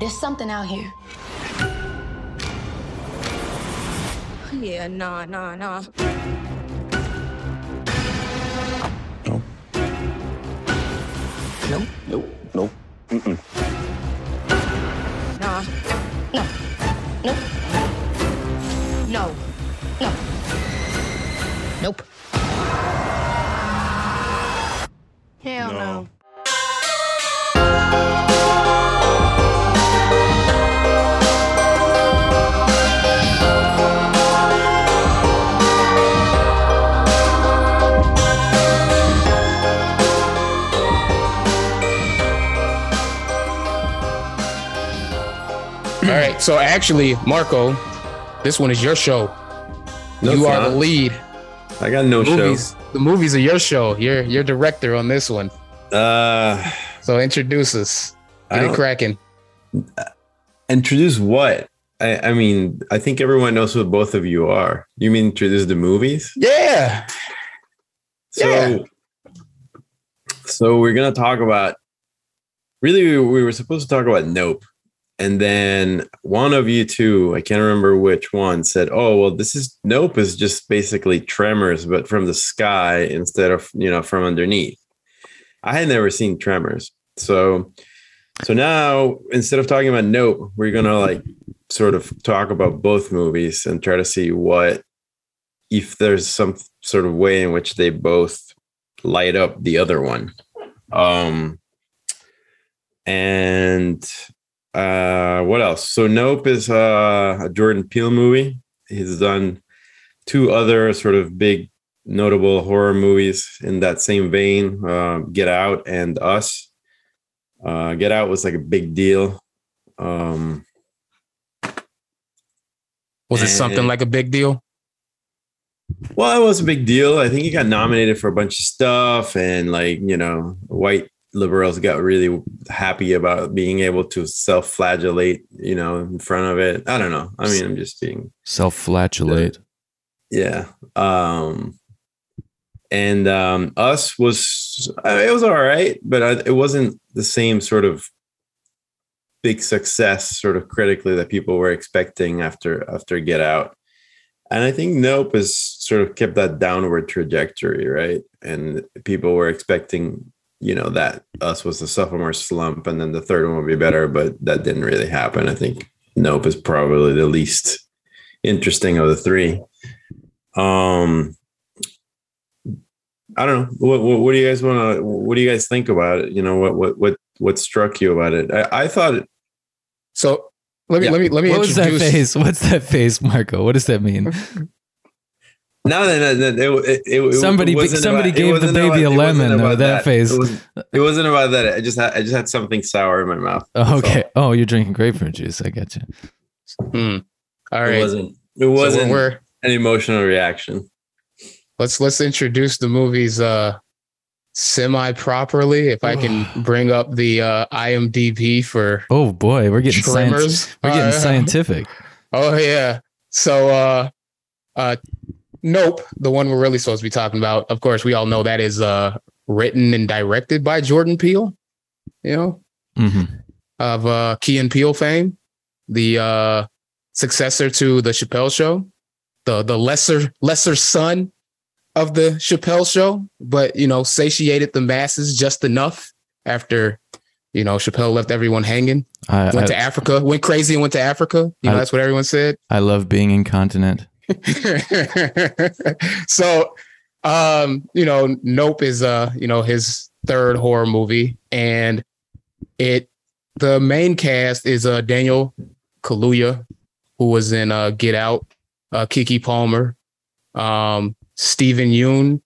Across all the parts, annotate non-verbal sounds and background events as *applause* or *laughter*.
There's something out here. Yeah, nah, nah, nah. No. Nope. Nope. Nope. Mm-mm. Nah. No. Nope. No. No. Nope. Hell no. All right. So actually, Marco, this one is your show. No, you are not. the lead. I got no movies. The movies are your show. You're you're director on this one. Uh, So introduce us. Get it cracking. introduce what? I, I mean, I think everyone knows who both of you are. You mean introduce the movies? Yeah. So, Yeah. so we're gonna talk about. Really, we were supposed to talk about Nope, and then one of you two, I can't remember which one, said, "Oh, well, this is Nope is just basically Tremors, but from the sky instead of you know from underneath." I had never seen Tremors, so so now instead of talking about Nope, we're gonna like sort of talk about both movies and try to see what if there's some sort of way in which they both light up the other one. Um and uh what else? So Nope is uh, a Jordan Peele movie. He's done two other sort of big notable horror movies in that same vein, uh, Get Out and Us. Uh Get Out was like a big deal. Um Was it something like a big deal? Well, it was a big deal. I think he got nominated for a bunch of stuff, and like you know, white liberals got really happy about being able to self-flagellate, you know, in front of it. I don't know. I mean, I'm just being Self-flagellate. yeah. Um, and um, us was I mean, it was all right, but I, it wasn't the same sort of big success, sort of critically that people were expecting after after Get Out. And I think Nope has sort of kept that downward trajectory, right? And people were expecting, you know, that Us was the sophomore slump, and then the third one would be better, but that didn't really happen. I think Nope is probably the least interesting of the three. Um, I don't know. What, what, what do you guys want to? What do you guys think about it? You know, what what what what struck you about it? I, I thought it, So let me Yeah. let me let me What was that introduce face? What's that face, Marco? What does that mean? *laughs* No, no, no, no it, it, it, it Somebody- wasn't somebody it gave the wasn't baby a lemon about with that face. It, was, it wasn't about that. I just had, I just had something sour in my mouth. Oh, That's okay. Oh, you're drinking grapefruit juice. I get you. Hmm. All all. right. It wasn't. It wasn't we're an emotional reaction. let's let's introduce the movies uh semi properly. If I can *sighs* bring up the uh IMDb for Oh boy, we're getting science. We're getting Uh, *laughs* scientific. Oh yeah. So uh uh Nope, the one we're really supposed to be talking about. Of course, we all know that is uh written and directed by Jordan Peele, you know, hmm of uh Key and Peele fame, the uh successor to the Chappelle show, the the lesser lesser son of the Chappelle show, but you know, satiated the masses just enough after you know Chappelle left everyone hanging. I, Went to Africa, went crazy and went to Africa. You know, I- that's what everyone said. I love being incontinent. *laughs* so um you know nope is uh you know his third horror movie and it the main cast is uh daniel kaluuya who was in uh get out uh keke palmer um steven yeun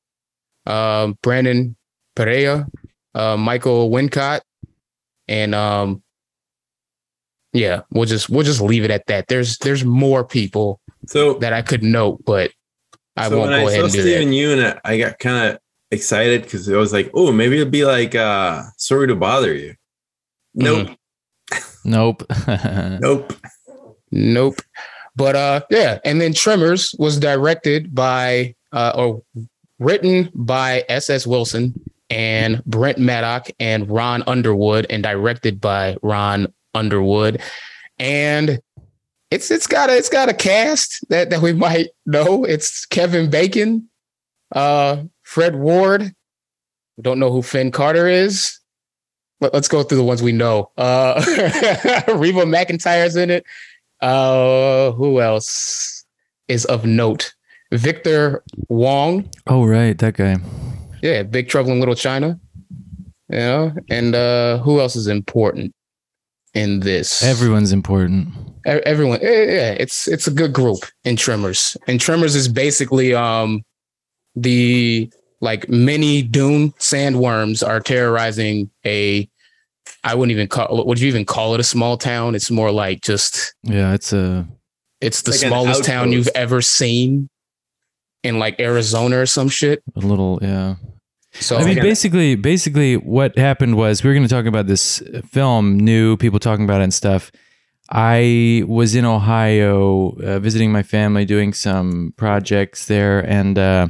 um brandon perea uh michael wincott and um yeah we'll just we'll just leave it at that. There's there's more people So that I could note, but I so won't when go I ahead and do Steven that. Yeun, I got kind of excited because it was like, oh, maybe it'd be like uh sorry to bother you. Nope. *laughs* Nope. *laughs* Nope. Nope. But uh yeah, and then Tremors was directed by uh or written by S.S. Wilson and Brent Maddock and Ron Underwood and directed by Ron Underwood, and it's it's got a it's got a cast that that we *laughs* might know. It's Kevin Bacon, uh, Fred Ward. We don't know who Finn Carter is. Let, us go through the ones we know. Uh, *laughs* Reba McEntire's in it. Uh, who else is of note? Victor Wong. Oh, right. That guy. Yeah, Big Trouble in Little China. You know, and uh, who else is important in this? Everyone's important. Everyone, yeah, it's it's a good group in Tremors. And Tremors is basically um the like many dune sandworms are terrorizing a I wouldn't even call would you even call it a small town? It's more like just Yeah, it's a. it's the Like smallest town you've ever seen in like Arizona or some shit. A little, yeah. So I mean, basically, basically, what happened was we were going to talk about this film, new people talking about it and stuff. I was in Ohio uh, visiting my family, doing some projects there, and uh,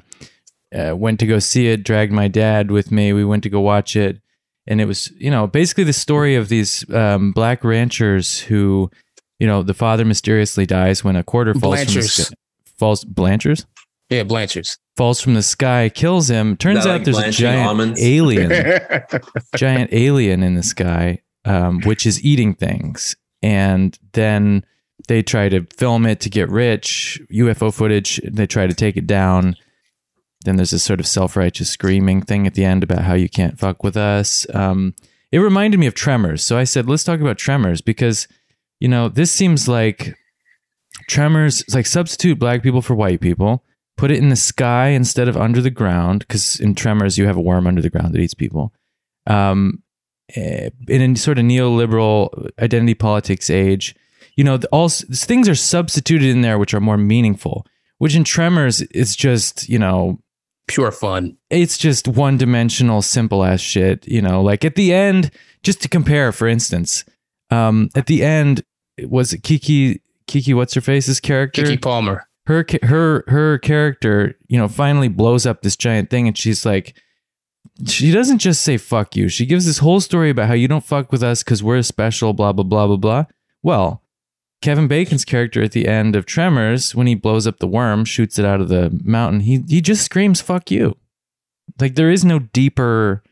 uh, went to go see it. Dragged my dad with me. We went to go watch it, and it was, you know, basically the story of these um, black ranchers who, you know, the father mysteriously dies when a quarter falls from the sky. Falls Blanchers yeah, Blanchard's. falls from the sky, kills him. Turns out like there's a giant almonds? alien *laughs* giant alien in the sky, um, which is eating things. And then they try to film it to get rich. UFO footage, they try to take it down. Then there's this sort of self righteous screaming thing at the end about how you can't fuck with us. Um, it reminded me of Tremors. So I said, let's talk about Tremors because, you know, this seems like Tremors, it's like substitute black people for white people, put it in the sky instead of under the ground because in Tremors, you have a worm under the ground that eats people um, eh, in a sort of neoliberal identity politics age, you know, all things are substituted in there which are more meaningful. Which in Tremors, is just you know, Pure fun. it's just one dimensional, simple ass shit. You know, like at the end, just to compare, for instance, um, at the end was it Keke Keke what's her face's character Keke Palmer. Her her her character, you know, finally blows up this giant thing, and she's like, she doesn't just say "fuck you." She gives this whole story about how you don't fuck with us because we're special, blah blah blah blah blah. Well, Kevin Bacon's character at the end of Tremors, when he blows up the worm, shoots it out of the mountain, he he just screams "fuck you." Like there is no deeper.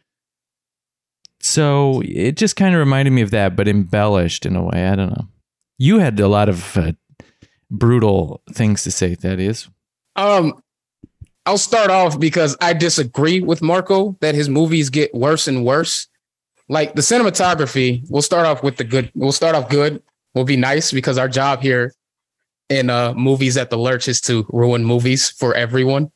So it just kind of reminded me of that, but embellished in a way. I don't know. You had a lot of uh, brutal things to say, Thaddeus. Um, I'll start off because I disagree with Marco that his movies get worse and worse. Like the cinematography, we'll start off with the good. We'll start off good. We'll be nice because our job here in uh movies at the Lurch is to ruin movies for everyone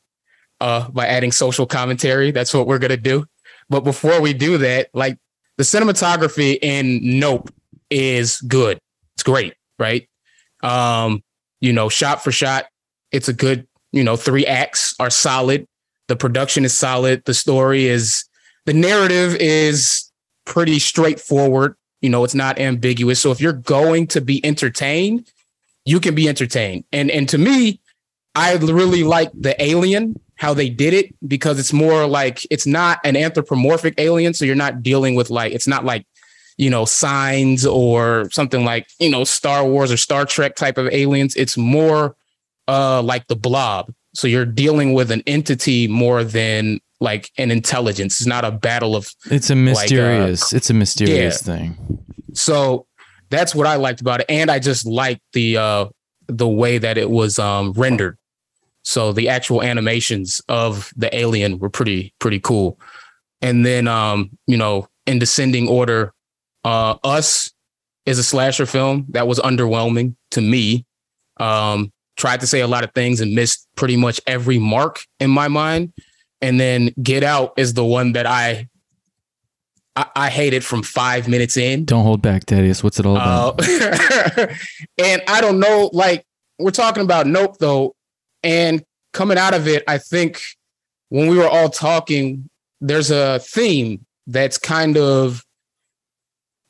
uh by adding social commentary. That's what we're gonna do. But before we do that, like the cinematography in Nope is good. It's great, right? Um, you know, shot for shot, it's a good, you know, three acts are solid. The production is solid. The story is the narrative is pretty straightforward. You know, it's not ambiguous. So if you're going to be entertained, you can be entertained. And and to me, I really like the alien, how they did it, because it's more like it's not an anthropomorphic alien. So you're not dealing with like it's not like you know, signs or something like, you know, Star Wars or Star Trek type of aliens. It's more uh like the blob. So you're dealing with an entity more than like an intelligence. It's not a battle of It's a mysterious. it's a mysterious thing. so that's what I liked about it. And I just liked the uh the way that it was um rendered. So the actual animations of the alien were pretty pretty cool. And then um, you know, in descending order, uh Us is a slasher film that was underwhelming to me. Um tried to say a lot of things and missed pretty much every mark in my mind. And then Get Out is the one that I I, I hated from five minutes in. Don't hold back, Thaddeus. What's it all about? Uh, *laughs* and I don't know, like we're talking about Nope though, and coming out of it, I think when we were all talking, there's a theme that's kind of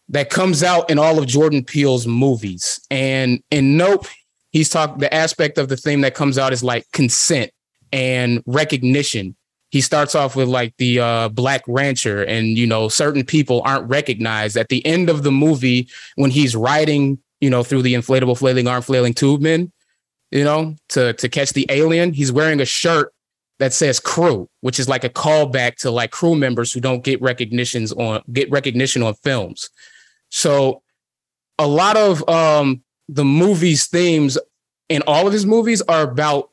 that comes out in all of Jordan Peele's movies, and in Nope, he's talked the aspect of the theme that comes out is like consent and recognition. He starts off with like the uh, black rancher and you know certain people aren't recognized. At the end of the movie when he's riding you know through the inflatable flailing arm flailing tube men you know to to catch the alien he's wearing a shirt that says crew which is like a callback to like crew members who don't get recognitions on get recognition on films so a lot of um the movie's themes in all of his movies are about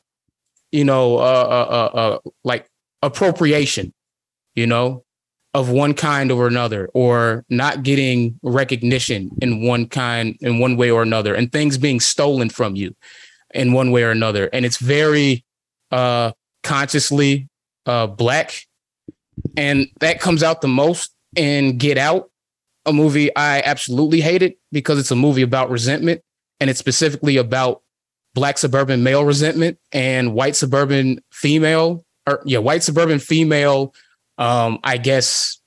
you know uh, uh, uh, uh like appropriation, you know, of one kind or another, or not getting recognition in one kind, in one way or another, and things being stolen from you in one way or another. And it's very uh, consciously uh, black. And that comes out the most in Get Out, a movie I absolutely hated because it's a movie about resentment and it's specifically about black suburban male resentment and white suburban female or yeah, white suburban female, um, I guess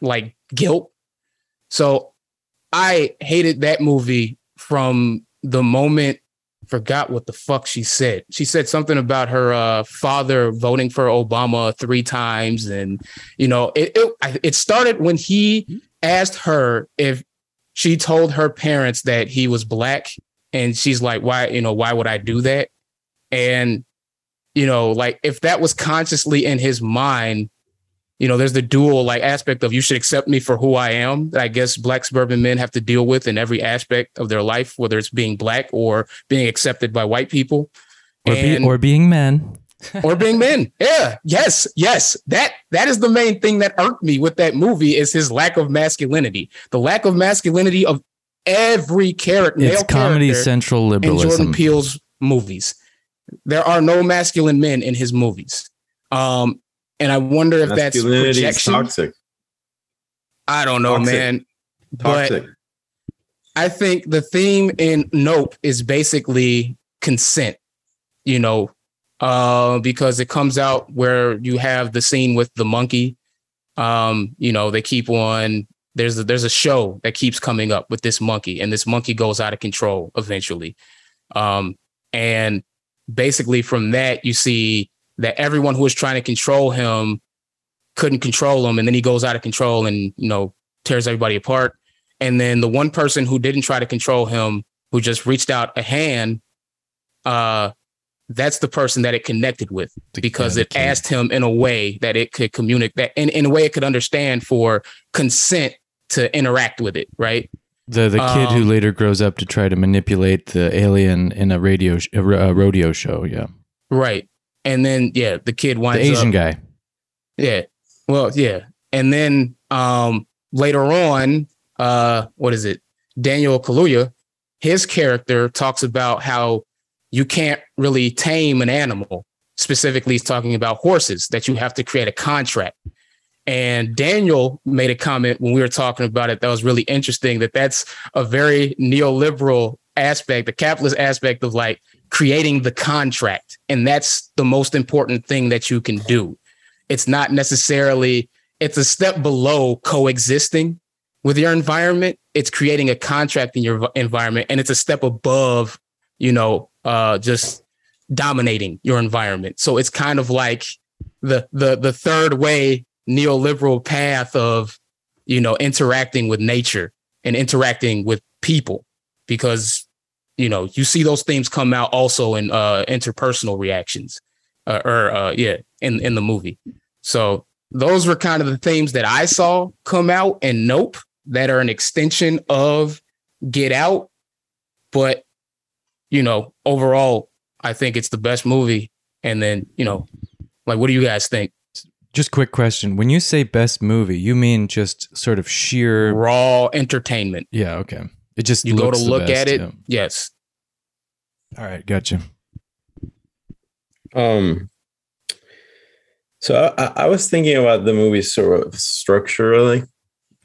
like guilt. So I hated that movie from the moment forgot what the fuck she said. She said something about her uh, father voting for Obama three times, and you know, it, it it started when he asked her if she told her parents that he was black, and she's like, "Why? You know, why would I do that?" And you know, like if that was consciously in his mind, you know, there's the dual like aspect of you should accept me for who I am that I guess black suburban men have to deal with in every aspect of their life, whether it's being black or being accepted by white people. Or, And- be, or being men. *laughs* or being men. Yeah, yes, yes. That that is the main thing that irked me with that movie is his lack of masculinity. The lack of masculinity of every character, It's male Comedy character Central in Jordan liberalism. Peele's movies. There are no masculine men in his movies. Um, and I wonder if that's Masculinity projection. toxic. I don't know, Toxic. man. But Toxic. I think the theme in Nope is basically consent, you know, uh, because it comes out where you have the scene with the monkey. Um, you know, they keep on there's a, there's a show that keeps coming up with this monkey, and this monkey goes out of control eventually. Um, and basically from that you see that everyone who was trying to control him couldn't control him, and then he goes out of control and you know tears everybody apart. And then the one person who didn't try to control him, who just reached out a hand, uh, that's the person that it connected with because it the asked him in a way that it could communicate that in, in a way it could understand for consent to interact with it, right? The the kid who Um, later grows up to try to manipulate the alien in a radio sh- a, rodeo show. Yeah, Right. And then yeah, the kid the winds Asian up guy. Yeah. Well, yeah. And then um later on, uh what is it? Daniel Kaluuya, his character talks about how you can't really tame an animal. Specifically, he's talking about horses that you have to create a contract. And Daniel made a comment when we were talking about it that was really interesting that that's a very neoliberal aspect, the capitalist aspect of like creating the contract. And that's the most important thing that you can do it's not necessarily it's a step below coexisting with your environment it's creating a contract in your environment and it's a step above you know uh just dominating your environment so it's kind of like the the the third way neoliberal path of you know interacting with nature and interacting with people because you know you see those themes come out also in uh interpersonal reactions uh, or uh yeah in in the movie so those were kind of the themes that I saw come out and Nope that are an extension of Get Out. But, you know, overall, I think it's the best movie. And then, you know, like, what do you guys think? Just quick question: When you say best movie, you mean just sort of sheer? Raw entertainment. Yeah, okay. It just You go to the look best, at it. yeah. Yes. All right, gotcha. Um, so I, I was thinking about the movie sort of structurally.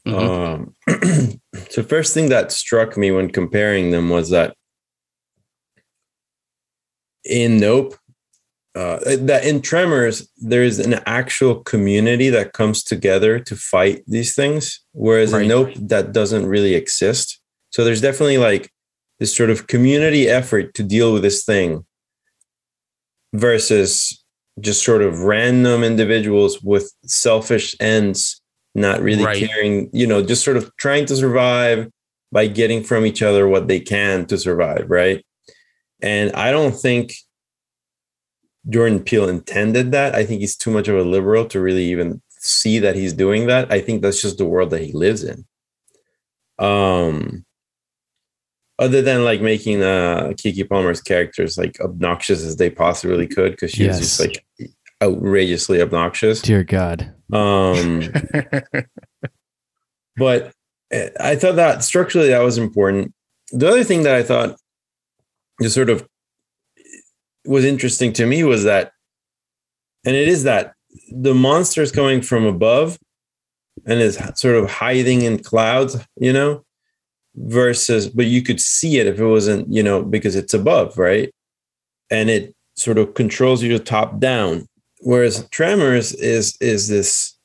Mhm. Um, *clears throat* so first thing that struck me when comparing them was that in Nope, uh, that in Tremors there is an actual community that comes together to fight these things, whereas Right. in Nope that doesn't really exist. So there's definitely like this sort of community effort to deal with this thing versus just sort of random individuals with selfish ends, not really Right. caring, you know, just sort of trying to survive by getting from each other what they can to survive, right? And I don't think Jordan Peele intended that. I think he's too much of a liberal to really even see that he's doing that. I think that's just the world that he lives in. Um other than like making uh Keke Palmer's characters like obnoxious as they possibly could because she was just like outrageously obnoxious. Dear God. Um *laughs* but uh, I thought that structurally that was important. The other thing that I thought just sort of was interesting to me was that, and it is that the monster is coming from above and is sort of hiding in clouds, you know, versus, but you could see it if it wasn't, you know, because it's above, right? And it sort of controls you top down. Whereas Tremors is is this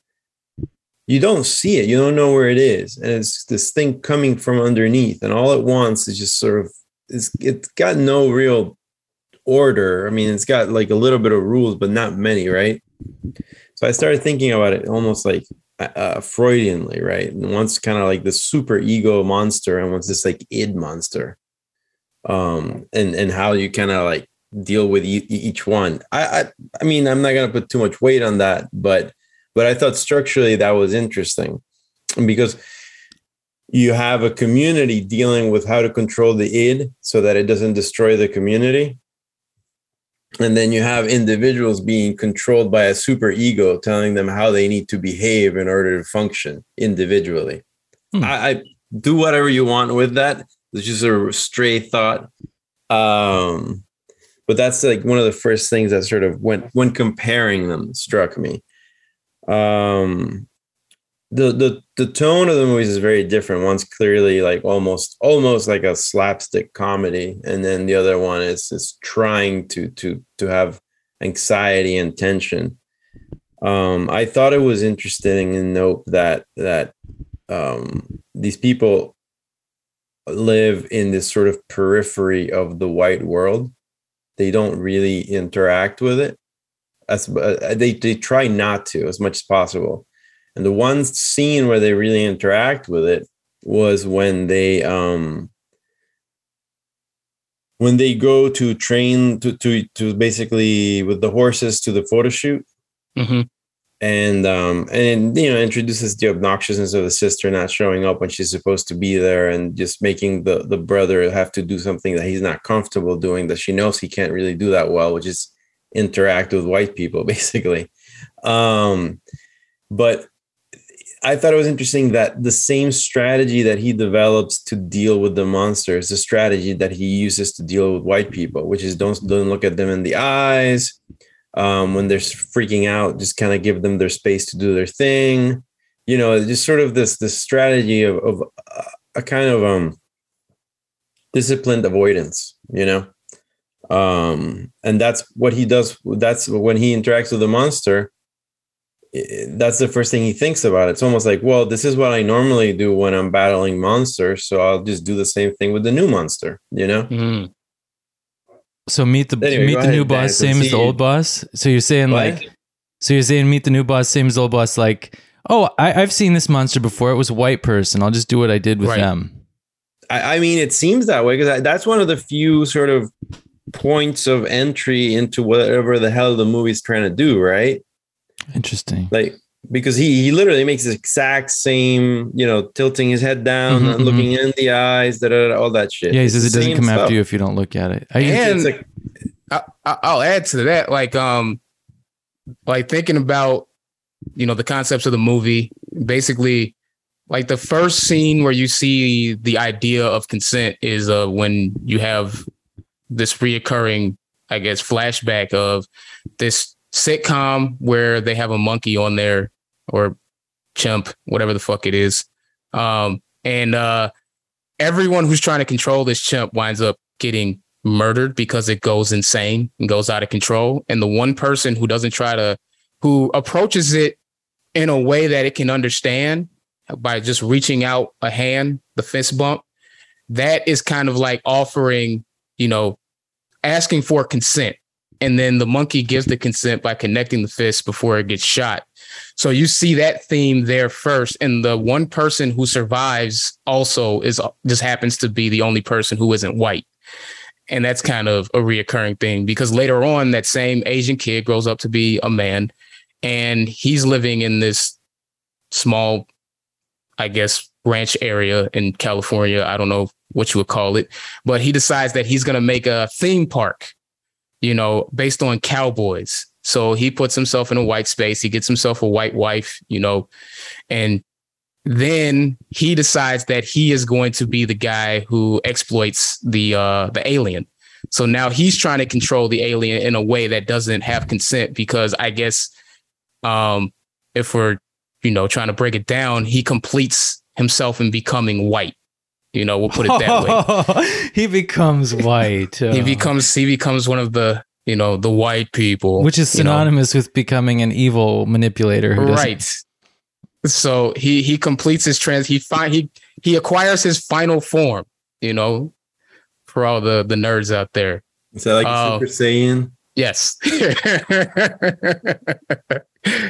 you don't see it, you don't know where it is, and it's this thing coming from underneath, and all it wants is just sort of it's it's got no real order. I mean, it's got like a little bit of rules, but not many, right? So I started thinking about it almost like uh, Freudianly, right? And once kind of like the super ego monster, and once this like id monster, um, and and how you kind of like deal with e- each one. I, I I mean, I'm not gonna put too much weight on that, but but I thought structurally that was interesting because you have a community dealing with how to control the id so that it doesn't destroy the community. And then you have individuals being controlled by a super ego telling them how they need to behave in order to function individually. Hmm. I, I do whatever you want with that. It's just a stray thought. Um but that's like one of the first things that sort of when when comparing them struck me. Um the the the tone of the movies is very different. One's clearly like almost almost like a slapstick comedy and then the other one is is trying to to to have anxiety and tension. Um i thought it was interesting in note that that um these people live in this sort of periphery of the white world. They don't really interact with it as uh, they they try not to as much as possible and the one scene where they really interact with it was when they um when they go to train to to to basically with the horses to the photo shoot. Hmm and um and you know introduces the obnoxiousness of the sister not showing up when she's supposed to be there and just making the the brother have to do something that he's not comfortable doing that she knows he can't really do that well which is interact with white people *laughs* basically. Um but I thought it was interesting that the same strategy that he develops to deal with the monster is the strategy that he uses to deal with white people, which is don't don't look at them in the eyes. Um, when they're freaking out, just kind of give them their space to do their thing. You know, just sort of this this strategy of, of uh, a kind of um disciplined avoidance. You know, um, and that's what he does. That's when he interacts with the monster that's the first thing he thinks about. It's almost like, well, this is what I normally do when I'm battling monsters, so I'll just do the same thing with the new monster, you know? hmm So meet the Anyway, meet go the new ahead, Dan, boss, same as the old boss. So you're saying What? like, so you're saying meet the new boss, same as the old boss. Like, oh, I, I've seen this monster before. It was a white person. I'll just do what I did with Right. them. I, I mean, it seems that way because that's one of the few sort of points of entry into whatever the hell the movie's trying to do, right? Interesting. Like because he he literally makes the exact same, you know, tilting his head down, Mhm, not looking in the eyes, da, da, da, all that shit. Yeah, he says the it doesn't come stuff. after you if you don't look at it. I, And- It's like, I, I- I'll add to that, like um, like thinking about you know the concepts of the movie. Basically, like the first scene where you see the idea of consent is uh when you have this reoccurring, I guess, flashback of this sitcom where they have a monkey on there or chimp, whatever the fuck it is, um, and uh, everyone who's trying to control this chimp winds up getting murdered because it goes insane and goes out of control. And the one person who doesn't try to, who approaches it in a way that it can understand by just reaching out a hand, the fist bump, that is kind of like offering, you know, asking for consent and then the monkey gives the consent by connecting the fist before it gets shot. So you see that theme there first, and the one person who survives also is just happens to be the only person who isn't white. And that's kind of a reoccurring thing because later on, that same Asian kid grows up to be a man and he's living in this small, I guess, ranch area in California. I don't know what you would call it, but he decides that he's going to make a theme park, you know, based on cowboys. So he puts himself in a white space. He gets himself a white wife, you know, and then he decides that he is going to be the guy who exploits the uh the alien. So now he's trying to control the alien in a way that doesn't have consent because I guess um if we're you know trying to break it down, he completes himself in becoming white. You know, we'll put it that way. *laughs* he becomes white. He Oh. becomes he becomes one of the you know the white people, which is you know. synonymous with becoming an evil manipulator. Who doesn't- right so he he completes his trans he find he he acquires his final form you know for all the the nerds out there Is that like Oh. Super Saiyan? yes *laughs*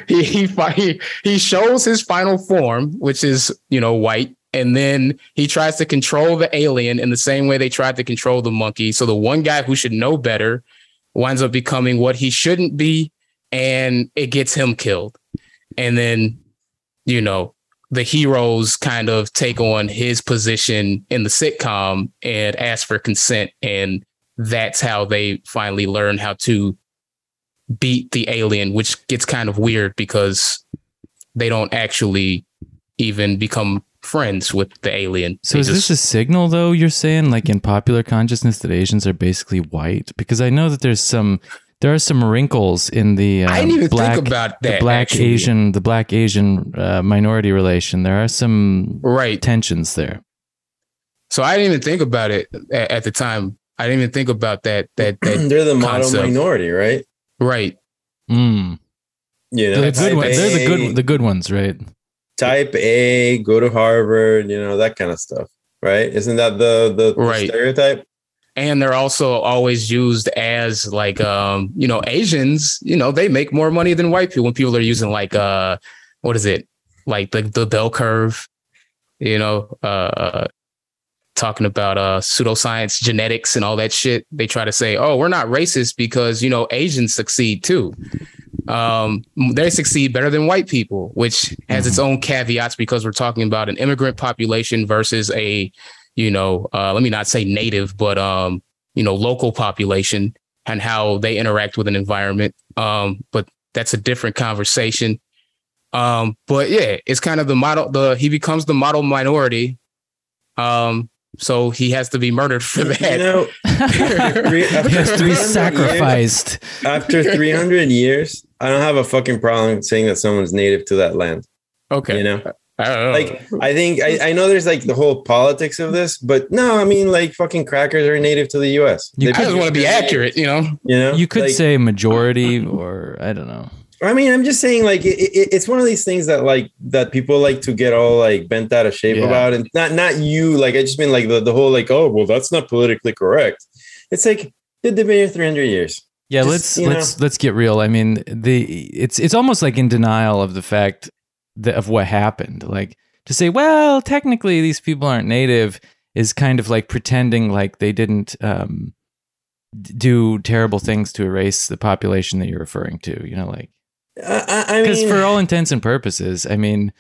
he he he he shows his final form which is you know white and then he tries to control the alien in the same way they tried to control the monkey. So the one guy who should know better winds up becoming what he shouldn't be and it gets him killed. And then you know the heroes kind of take on his position in the sitcom and ask for consent. And that's how they finally learn how to beat the alien which gets kind of weird because they don't actually even become friends with the alien So They is just- this a signal though you're saying like in popular consciousness that Asians are basically white? Because I know that there's some there are some wrinkles in the i um, didn't even black think about that the black actually. Asian the black Asian uh, minority relation. There are some right tensions there. so i didn't even think about it at, at the time i didn't even think about that that, that *clears throat* They're the model concept. minority, right? right Mm. You know, The good type one, they're the good the good ones, right? Type A, go to Harvard, you know, that kind of stuff, right? Isn't that the the, the Right. stereotype? and they're also always used as like um you know asians you know they make more money than white people when people are using like uh what is it like the the bell curve you know uh talking about uh pseudoscience genetics and all that shit they try to say oh we're not racist because you know asians succeed too um they succeed better than white people which has its own caveats because we're talking about an immigrant population versus a you know, uh, let me not say native, but um, you know, local population and how they interact with an environment. Um, but that's a different conversation. Um, but yeah, it's kind of the model. The he becomes the model minority. Um, so he has to be murdered for You that. know, *laughs* he has to 300 be years- sacrificed. after 300 years, I don't have a fucking problem saying that someone's native to that land. okay, You know, I don't know. like I think I, I know there's like the whole politics of this, but no, I mean like fucking crackers are native to the U.S. You They've I just been- want to be accurate, you know. You know, You could Like, say majority, or I don't know. I mean, I'm just saying, like, it, it, it's one of these things that, like, that people like to get all like bent out of shape Yeah. about, and not not you. Like, I just mean like the, the whole like, oh, well, that's not politically correct. It's like they've been here 300 years. Yeah, Just, let's you let's let's get real. I mean, the it's it's almost like in denial of the fact that, of what happened. Like to say, well, technically these people aren't native is kind of like pretending like they didn't um, do terrible things to erase the population that you're referring to. You know, like I, I, I because mean, for all intents and purposes, I mean,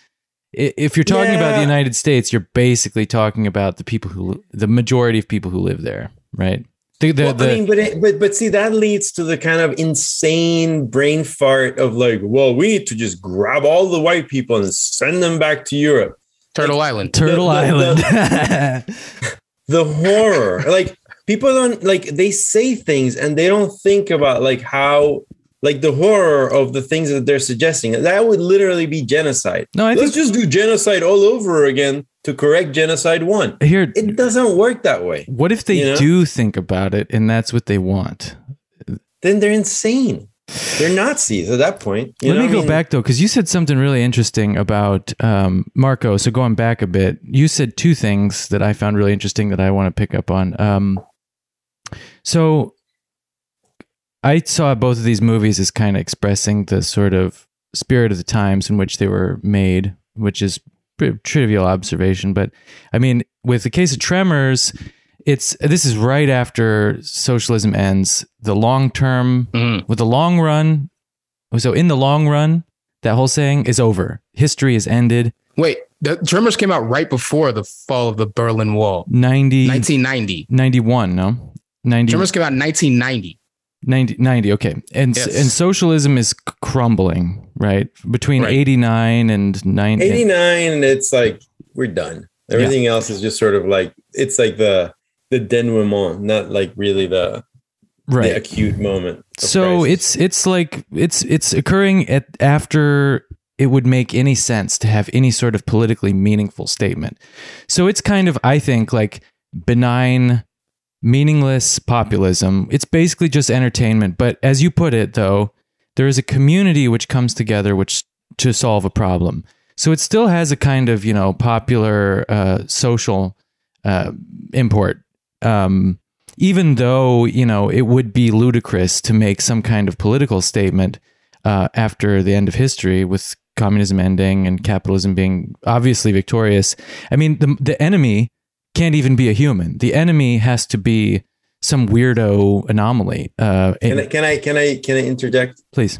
if you're talking about the United States, you're basically talking about the people who, the majority of people who live there, right? The, the, well, the, I mean, but it, but but see, that leads to the kind of insane brain fart of like, well, we need to just grab all the white people and send them back to Europe. Turtle Island. Turtle the- the- Island. *laughs* the horror like people don't like they say things and they don't think about like how like the horror of the things that they're suggesting that would literally be genocide no, I let's think just do genocide all over again to correct genocide one here. it doesn't work that way What if they you know? do think about it and that's what they want? then they're insane they're nazis at that point you Let me I go mean, back though, because you said something really interesting about um, Marco. So going back a bit, you said two things that I found really interesting that I want to pick up on. Um, so I saw both of these movies as kind of expressing the sort of spirit of the times in which they were made, which is a trivial observation. But I mean, with the case of Tremors, it's this is right after socialism ends. The long term, Mhm. with the long run. So in the long run, that whole saying is over. History is ended. Wait, the Tremors came out right before the fall of the Berlin Wall, 90, 1990. 91, no? 90, Tremors came out in 1990. 90, 90 okay. And Yes. and socialism is crumbling, right? Between Right. 89 and 90. 89 it's like we're done everything else is just sort of like it's like the the denouement not like really the right. the acute moment so crisis. it's it's like it's it's occurring at after it would make any sense to have any sort of politically meaningful statement so it's kind of i think like benign meaningless populism. It's basically just entertainment. But as you put it though there is a community which comes together which to solve a problem. So it still has a kind of you know popular uh, social uh, import. Um, even though you know it would be ludicrous to make some kind of political statement uh, after the end of history with communism ending and capitalism being obviously victorious. I mean the, the enemy can't even be a human. The enemy has to be some weirdo anomaly uh, can I, can I can I can I interject? Please.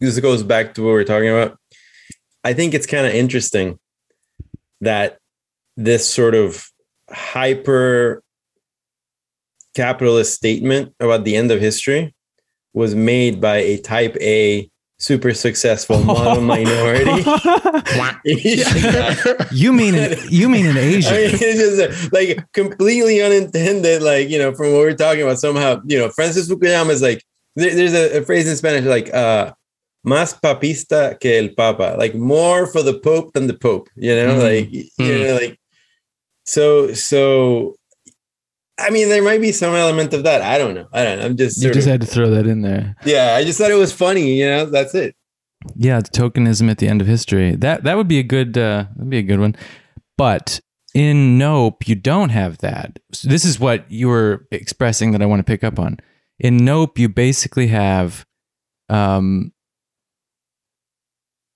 This goes back to what we we're talking about. I think it's kind of interesting that this sort of hyper capitalist statement about the end of history was made by a type A super successful model *laughs* minority. *laughs* you mean an, you mean an I asian mean, it's just uh, like completely unintended. Like you know, from what we're talking about, somehow you know, Francis Fukuyama is like there, there's a, a phrase in Spanish like uh, "más papista que el papa," like more for the pope than the pope. You know, Mm. like you know, like so so. I mean, there might be some element of that. I don't know. I don't know. I'm just, you just of- had to throw that in there yeah. I just thought it was funny. You know, that's it. Yeah, the tokenism at the end of history. That that would be a good uh that'd be a good one. But in Nope, you don't have that. So this is what you were expressing that I want to pick up on. In Nope, you basically have um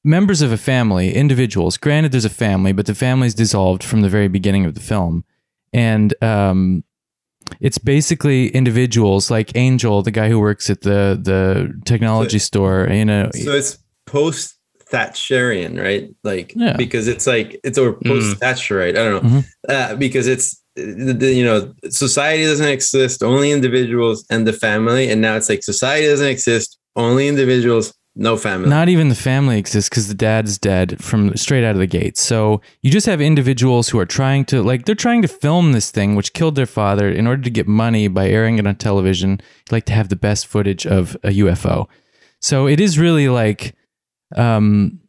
members of a family, individuals. Granted there's a family, but the family's dissolved from the very beginning of the film. And um it's basically individuals like Angel, the guy who works at the the technology store, you know. So it's post Thatcherian, right? Like, Yeah. because it's like it's or post Thatcherite. I don't know, Mhm. uh, because it's you know society doesn't exist, only individuals and the family, and now it's like society doesn't exist, only individuals, no family. Not even the family exists because the dad's dead from straight out of the gate. So you just have individuals who are trying to like they're trying to film this thing which killed their father in order to get money by airing it on television. Like to have the best footage of a UFO. So it is really like um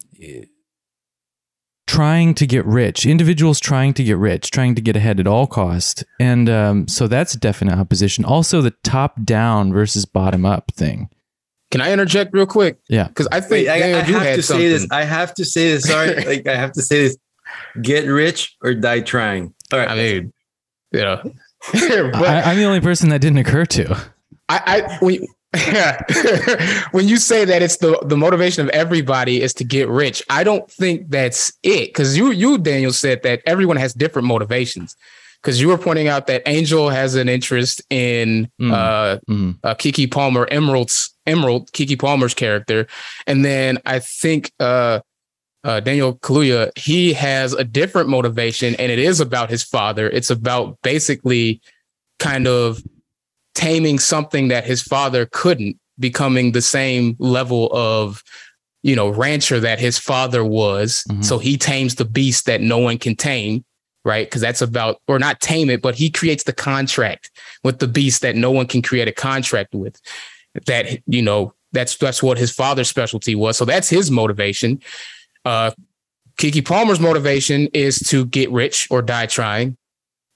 trying to get rich individuals trying to get rich trying to get ahead at all cost and um, so that's definite opposition also the top down versus bottom up thing Can I interject real quick? yeah Because I think Wait, I, Daniel, I have to something. say this. I have to say this. Sorry, *laughs* like I have to say this. Get rich or die trying. All right. I mean, you *laughs* know, but I, i'm the only person that didn't occur to I, I when, *laughs* when you say that it's the the motivation of everybody is to get rich, I don't think that's it. Because you you Daniel said that everyone has different motivations. Because you were pointing out that Angel has an interest in Mm. uh, Mhm. uh, Keke Palmer, Emerald's Emerald, Keke Palmer's character, and then I think uh, uh, Daniel Kaluuya he has a different motivation, and it is about his father. It's about basically kind of taming something that his father couldn't, becoming the same level of you know rancher that his father was. Mhm. So he tames the beast that no one can tame. Right, because that's about, or not tame it, but he creates the contract with the beast that no one can create a contract with that you know that's that's what his father's specialty was so that's his motivation uh keke palmer's motivation is to get rich or die trying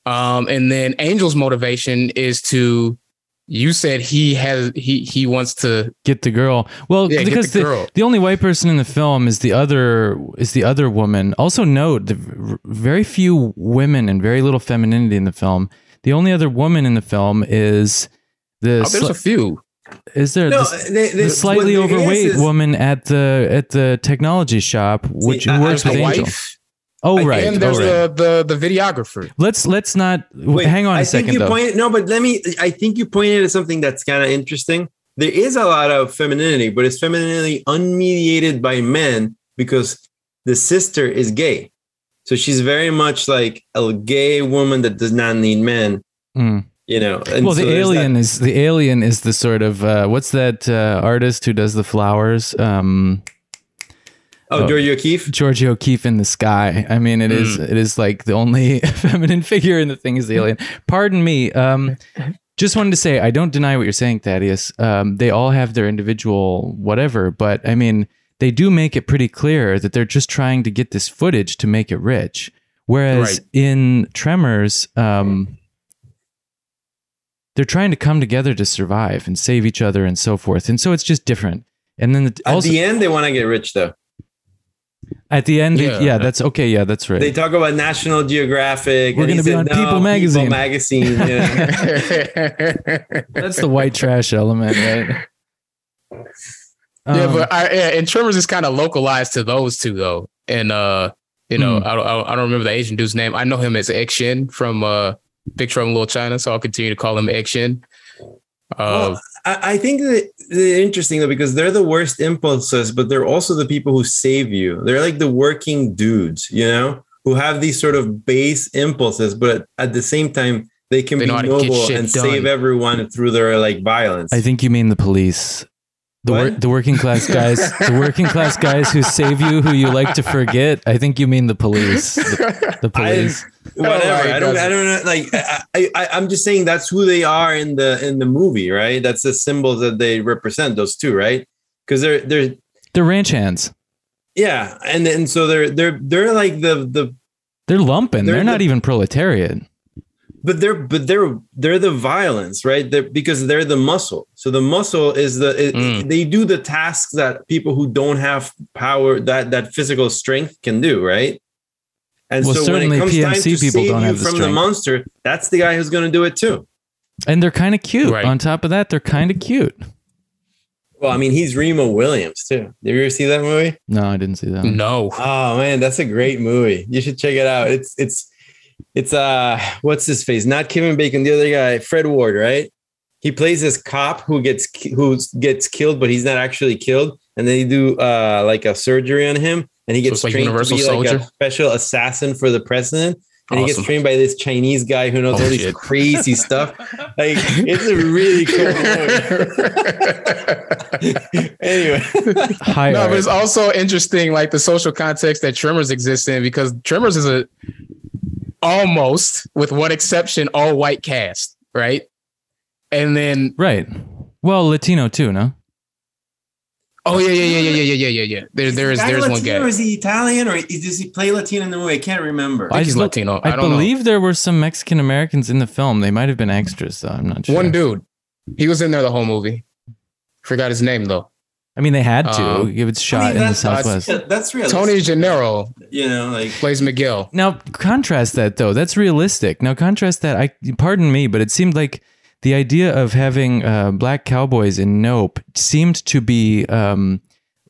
um and then angel's motivation is to you said he has he he wants to get the girl. Well, Yeah, because the the, girl. the only white person in the film is the other is the other woman. Also note the very few women and very little femininity in the film. The only other woman in the film is the oh, there's a few Is there No, this, they- they- the slightly what it is overweight is- woman at the at the technology shop, which I- who I- works with Angel? wife, Oh right, and oh, there's right. the, the the videographer. let's let's not Wait, hang on a I second think you though. pointed no, but let me. I think you pointed at something that's kind of interesting. There is a lot of femininity, but it's femininity unmediated by men because the sister is gay. So she's very much like a gay woman that does not need men. Mm. You know. And well, the alien that- is the alien is the sort of uh, what's that uh, artist who does the flowers? Um, oh, oh. George O'Keeffe. Georgia O'Keeffe in the sky. I mean, it is it is like the only *laughs* feminine figure in the thing is the alien. Pardon me. Um, just wanted to say I don't deny what you're saying, Thaddeus. Um, they all have their individual whatever, but I mean, they do make it pretty clear that they're just trying to get this footage to make it rich. Whereas Right. in Tremors, um, they're trying to come together to survive and save each other and so forth, and so it's just different. And then the, At the end, they want to get rich though. at the end, Yeah. yeah, that's okay. Yeah, that's right. They talk about National Geographic. We're gonna be said, on "No, People Magazine." People magazine. Yeah. *laughs* *laughs* That's the white trash element, right? yeah, Um, but I, yeah, and Tremors is kind of localized to those two though. And uh, you know, Hmm. I, don't, I don't- I don't remember the Asian dude's name. I know him as Egg Shen from uh, Big Trouble in Little China, so I'll continue to call him Egg Shen. Uh, Well, I, I think that they're interesting though because they're the worst impulses, but they're also the people who save you. They're like the working dudes, you know, who have these sort of base impulses, but at the same time they can They be know how to get noble and done. save everyone through their like violence. I think you mean the police. The, wor- the working class guys, the working class guys who save you, who you like to forget. I think you mean the police. The, the *laughs* police. *laughs* Whatever. Oh, I don't. I don't know. Like I, I, I'm just saying that's who they are in the in the movie, right? That's the symbols that they represent. Those two, right? Because they're they're They're ranch hands. yeah, and and so they're they're they're like the the They're lumping. They're, They're not the- even proletariat. But they're but they're they're the violence right they're, because they're the muscle so the muscle is the it, Mm. they do the tasks that people who don't have power that that physical strength can do right and Well, so when it comes time to people save don't you have the from the monster that's the guy who's going to do it too And they're kind of cute. Right. On top of that, they're kind of cute. well i mean he's remo williams too did you ever see that movie No, I didn't see that. no, oh man that's a great movie you should check it out it's it's it's uh what's his face not kevin bacon the other guy fred ward right he plays this cop who gets who gets killed but he's not actually killed and then they do uh like a surgery on him and he So gets it's like trained Universal to be like a special assassin for the president and he gets trained by this Chinese guy who knows Oh, all these shit. crazy stuff. *laughs* Like it's a really cool *laughs* movie. *laughs* anyway, High no, art. but it's also interesting, like the social context that Tremors exists in, because Tremors is a almost, with one exception, all white cast, right? And then, right. Well, Latino too, no? oh yeah, yeah, yeah, yeah, yeah, yeah, yeah, yeah. There, there is, guy there's one guy. Or is he Italian or does he play Latino in the movie? I can't remember. I think he's bel- Latino. I, I don't know. believe there were some Mexican Americans in the film. They might have been extras, though. I'm not sure. One dude, he was in there the whole movie. Forgot his name though. I mean, they had to. Um, it was I shot mean, in the that's- Southwest. That's, that's real. Tony Genaro you know, like plays Miguel. Now, contrast that though. That's realistic. Now, contrast that. I pardon me, but it seemed like the idea of having uh, black cowboys in Nope seemed to be. Um,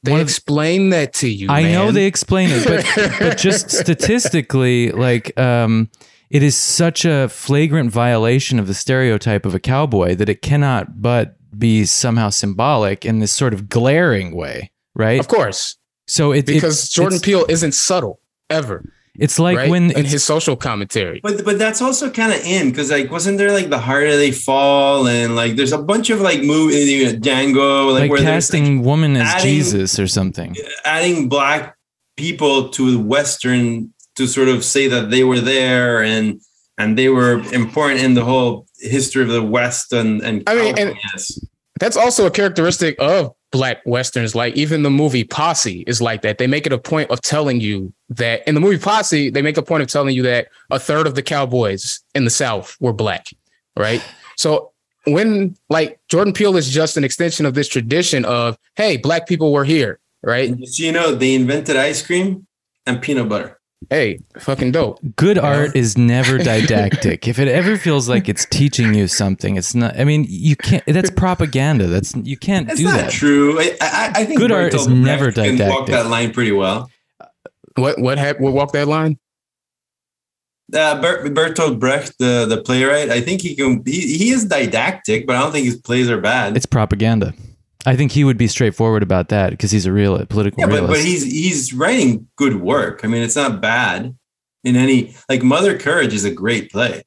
They one of- explain that to you. I know they explain it, but but just *laughs* statistically, like um, it is such a flagrant violation of the stereotype of a cowboy that it cannot but be somehow symbolic in this sort of glaring way, right? Of course, So it, it- because Jordan Peele isn't subtle ever, it's like right? when in his social commentary. But but that's also kind of in because like wasn't there like the harder they fall and like there's a bunch of like movies you know, Django like, like where there's casting woman as adding- Jesus or something. adding black people to Western to sort of say that they were there and and they were important in the whole history of the West and and I mean, and- That's also a characteristic of black westerns. Like even the movie Posse is like that. They make it a point of telling you that in the movie Posse, they make a point of telling you that a third of the cowboys in the South were black, right? So when like Jordan Peele is just an extension of this tradition of hey, black people were here, right? So you know, they invented ice cream and peanut butter. Hey, fucking dope. Good art is never *laughs* didactic. if it ever feels like it's teaching you something, it's not. I mean, you can't. That's propaganda. That's you can't That's do not that. true. I, I, I think Good art is Bertolt never Brecht can walk that line pretty well. What what hap- what walk that line? Uh, Bert, Bertolt Brecht, the, the playwright, I think he can. He, he is didactic, but I don't think his plays are bad. It's propaganda. I think he would be straightforward about that because he's a real political yeah, but, realist. but he's he's writing good work. I mean, it's not bad in any like Mother Courage is a great play.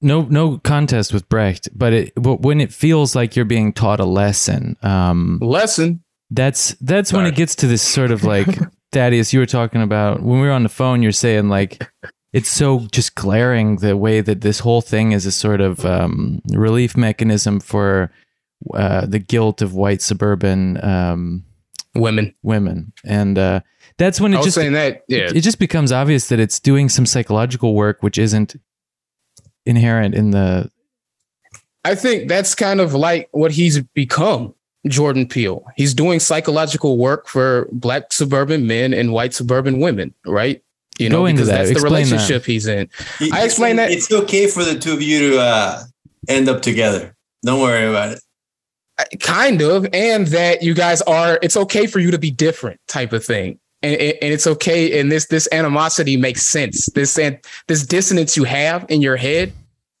no no contest with Brecht, but it but when it feels like you're being taught a lesson, um, Lesson. that's that's when it gets to this sort of like *laughs* Thaddeus, you were talking about when we were on the phone. You're saying like it's so just glaring the way that this whole thing is a sort of um, relief mechanism for uh, the guilt of white suburban um, Women. women, and uh, that's when I it was just saying that. Yeah. it just becomes obvious that it's doing some psychological work which isn't inherent in the I think that's kind of like what he's become, Jordan Peele. He's doing psychological work for black suburban men and white suburban women, right? You know, Go into because that. that's the Explain that. relationship he's in. He- I explained that- It's okay for the two of you to uh, end up together. Don't worry about it. Kind of and that you guys are it's okay for you to be different type of thing. And, and and it's okay and this this animosity makes sense. This and this dissonance you have in your head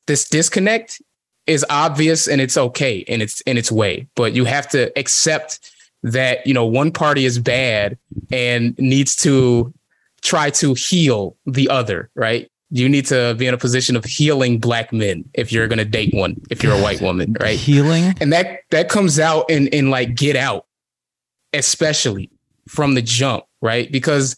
this disconnect is obvious and it's okay in its in its way. But you have to accept that you know one party is bad and needs to try to heal the other right you need to be in a position of healing black men if you're going to date one if you're a white woman *sighs* right? Healing? And that that comes out in in like get out especially from the jump right? Because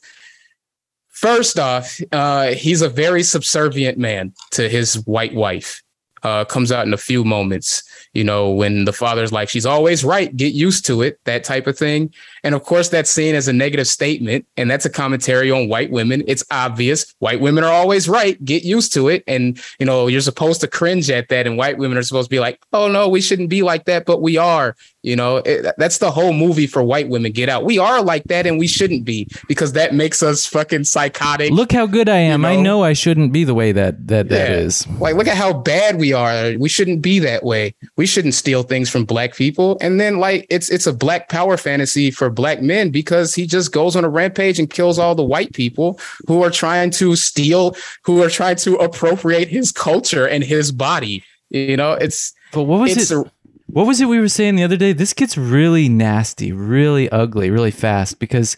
first off uh he's a very subservient man to his white wife uh comes out in a few moments you know when the father's like she's always right. Get used to it that type of thing. And of course that's seen as a negative statement and that's a commentary on white women. It's obvious. White women are always right. Get used to it. And you know you're supposed to cringe at that and white women are supposed to be like oh no we shouldn't be like that but we are you know it, that's the whole movie for white women get out. We are like that and we shouldn't be because that makes us fucking psychotic. Look how good i am. I know? know i shouldn't be the way that that that Yeah. is. Like look at how bad we are. We shouldn't be that way. We shouldn't steal things from black people. And then like it's it's a black power fantasy for black men because he just goes on a rampage and kills all the white people who are trying to steal who are trying to appropriate his culture and his body. You know it's but what was it's it a, what was it we were saying the other day this gets really nasty really ugly really fast because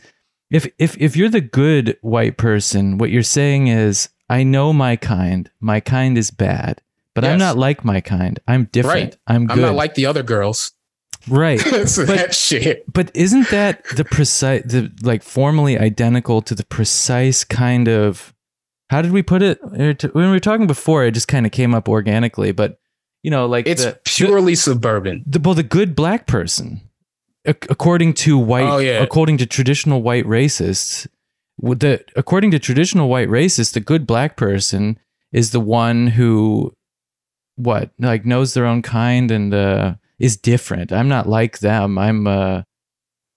if if if you're the good white person what you're saying is i know my kind my kind is bad but i'm not like my kind i'm different Right. i'm good i'm not like the other girls right *laughs* so that shit But isn't that the precise, the like formally identical to the precise kind of? How did we put it? When we were talking before, it just kind of came up organically. But you know, like it's the, purely suburban the well, the good black person, ac- according to white, Oh, yeah. according to traditional white racists, the according to traditional white racists, the good black person is the one who, what like knows their own kind and uh, is different. I'm not like them. I'm uh,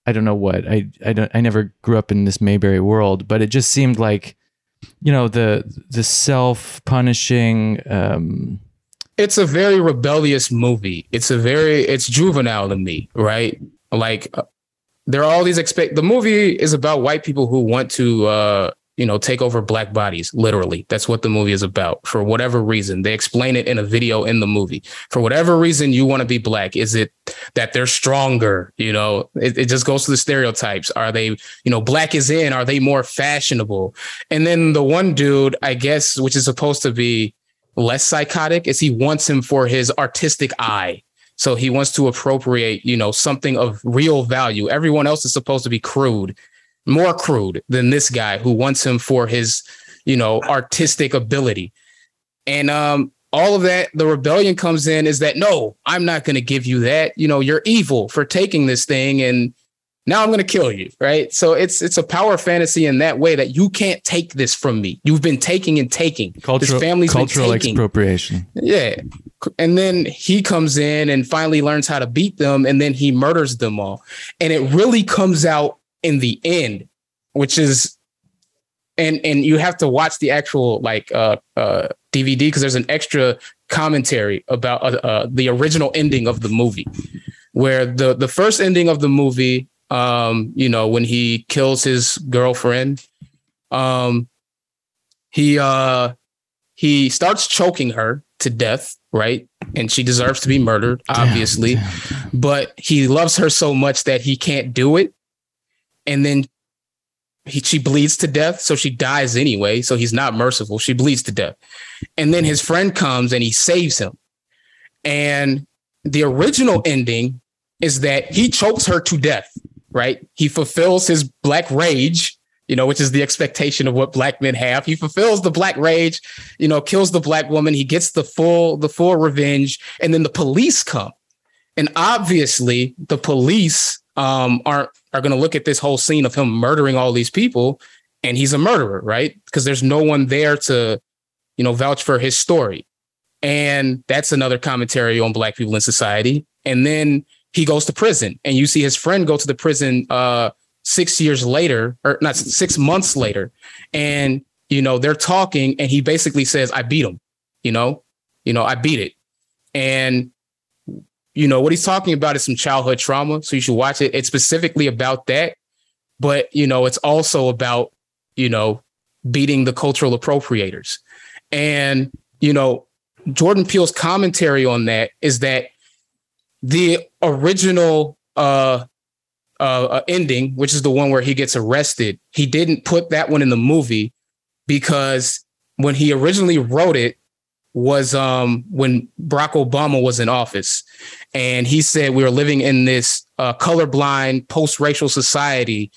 I don't know what I I don't I never grew up in this Mayberry world, but it just seemed like, you know, the the self punishing. Um, it's a very rebellious movie. It's a very it's juvenile to me, right? Like uh, there are all these expect the movie is about white people who want to uh you know take over black bodies literally. That's what the movie is about for whatever reason. They explain it in a video in the movie. For whatever reason you want to be black is it that they're stronger you know? It, it just goes to the stereotypes. Are they you know black is in are they more fashionable? And then the one dude i guess which is supposed to be less psychotic is he wants him for his artistic eye. So he wants to appropriate, you know, something of real value. Everyone else is supposed to be crude, more crude than this guy who wants him for his, you know, artistic ability. And um all of that, the rebellion comes in is that no, I'm not going to give you that. You know, you're evil for taking this thing and now I'm going to kill you, right? So it's it's a power fantasy in that way that you can't take this from me. You've been taking and taking. cultural this family's cultural been taking. expropriation. Yeah. And then he comes in and finally learns how to beat them and then he murders them all. And it really comes out in the end, which is and and you have to watch the actual like uh uh DVD because there's an extra commentary about uh, uh, the original ending of the movie, where the the first ending of the movie, um, you know, when he kills his girlfriend, um, he uh he starts choking her to death, right? And she deserves to be murdered, obviously. Damn, damn. But he loves her so much that he can't do it. And then he, she bleeds to death. So she dies anyway. So he's not merciful. She bleeds to death. And then his friend comes and he saves him. And the original ending is that he chokes her to death, right? He fulfills his black rage, you know, which is the expectation of what black men have. He fulfills the black rage, you know, kills the black woman. He gets the full, the full revenge. And then the police come. And obviously the police um, aren't are going to look at this whole scene of him murdering all these people, and he's a murderer, right? Because there's no one there to, you know, vouch for his story, and that's another commentary on black people in society. And then he goes to prison, and you see his friend go to the prison uh, six years later, or not six months later, and you know they're talking, and he basically says, "I beat him," you know, you know, I beat it, and you know what he's talking about is some childhood trauma so you should watch it. It's specifically about that but you know it's also about you know beating the cultural appropriators. And you know jordan peele's commentary on that is that the original uh uh ending which is the one where he gets arrested he didn't put that one in the movie because when he originally wrote it was um when Barack Obama was in office. And he said we were living in this uh, colorblind post-racial society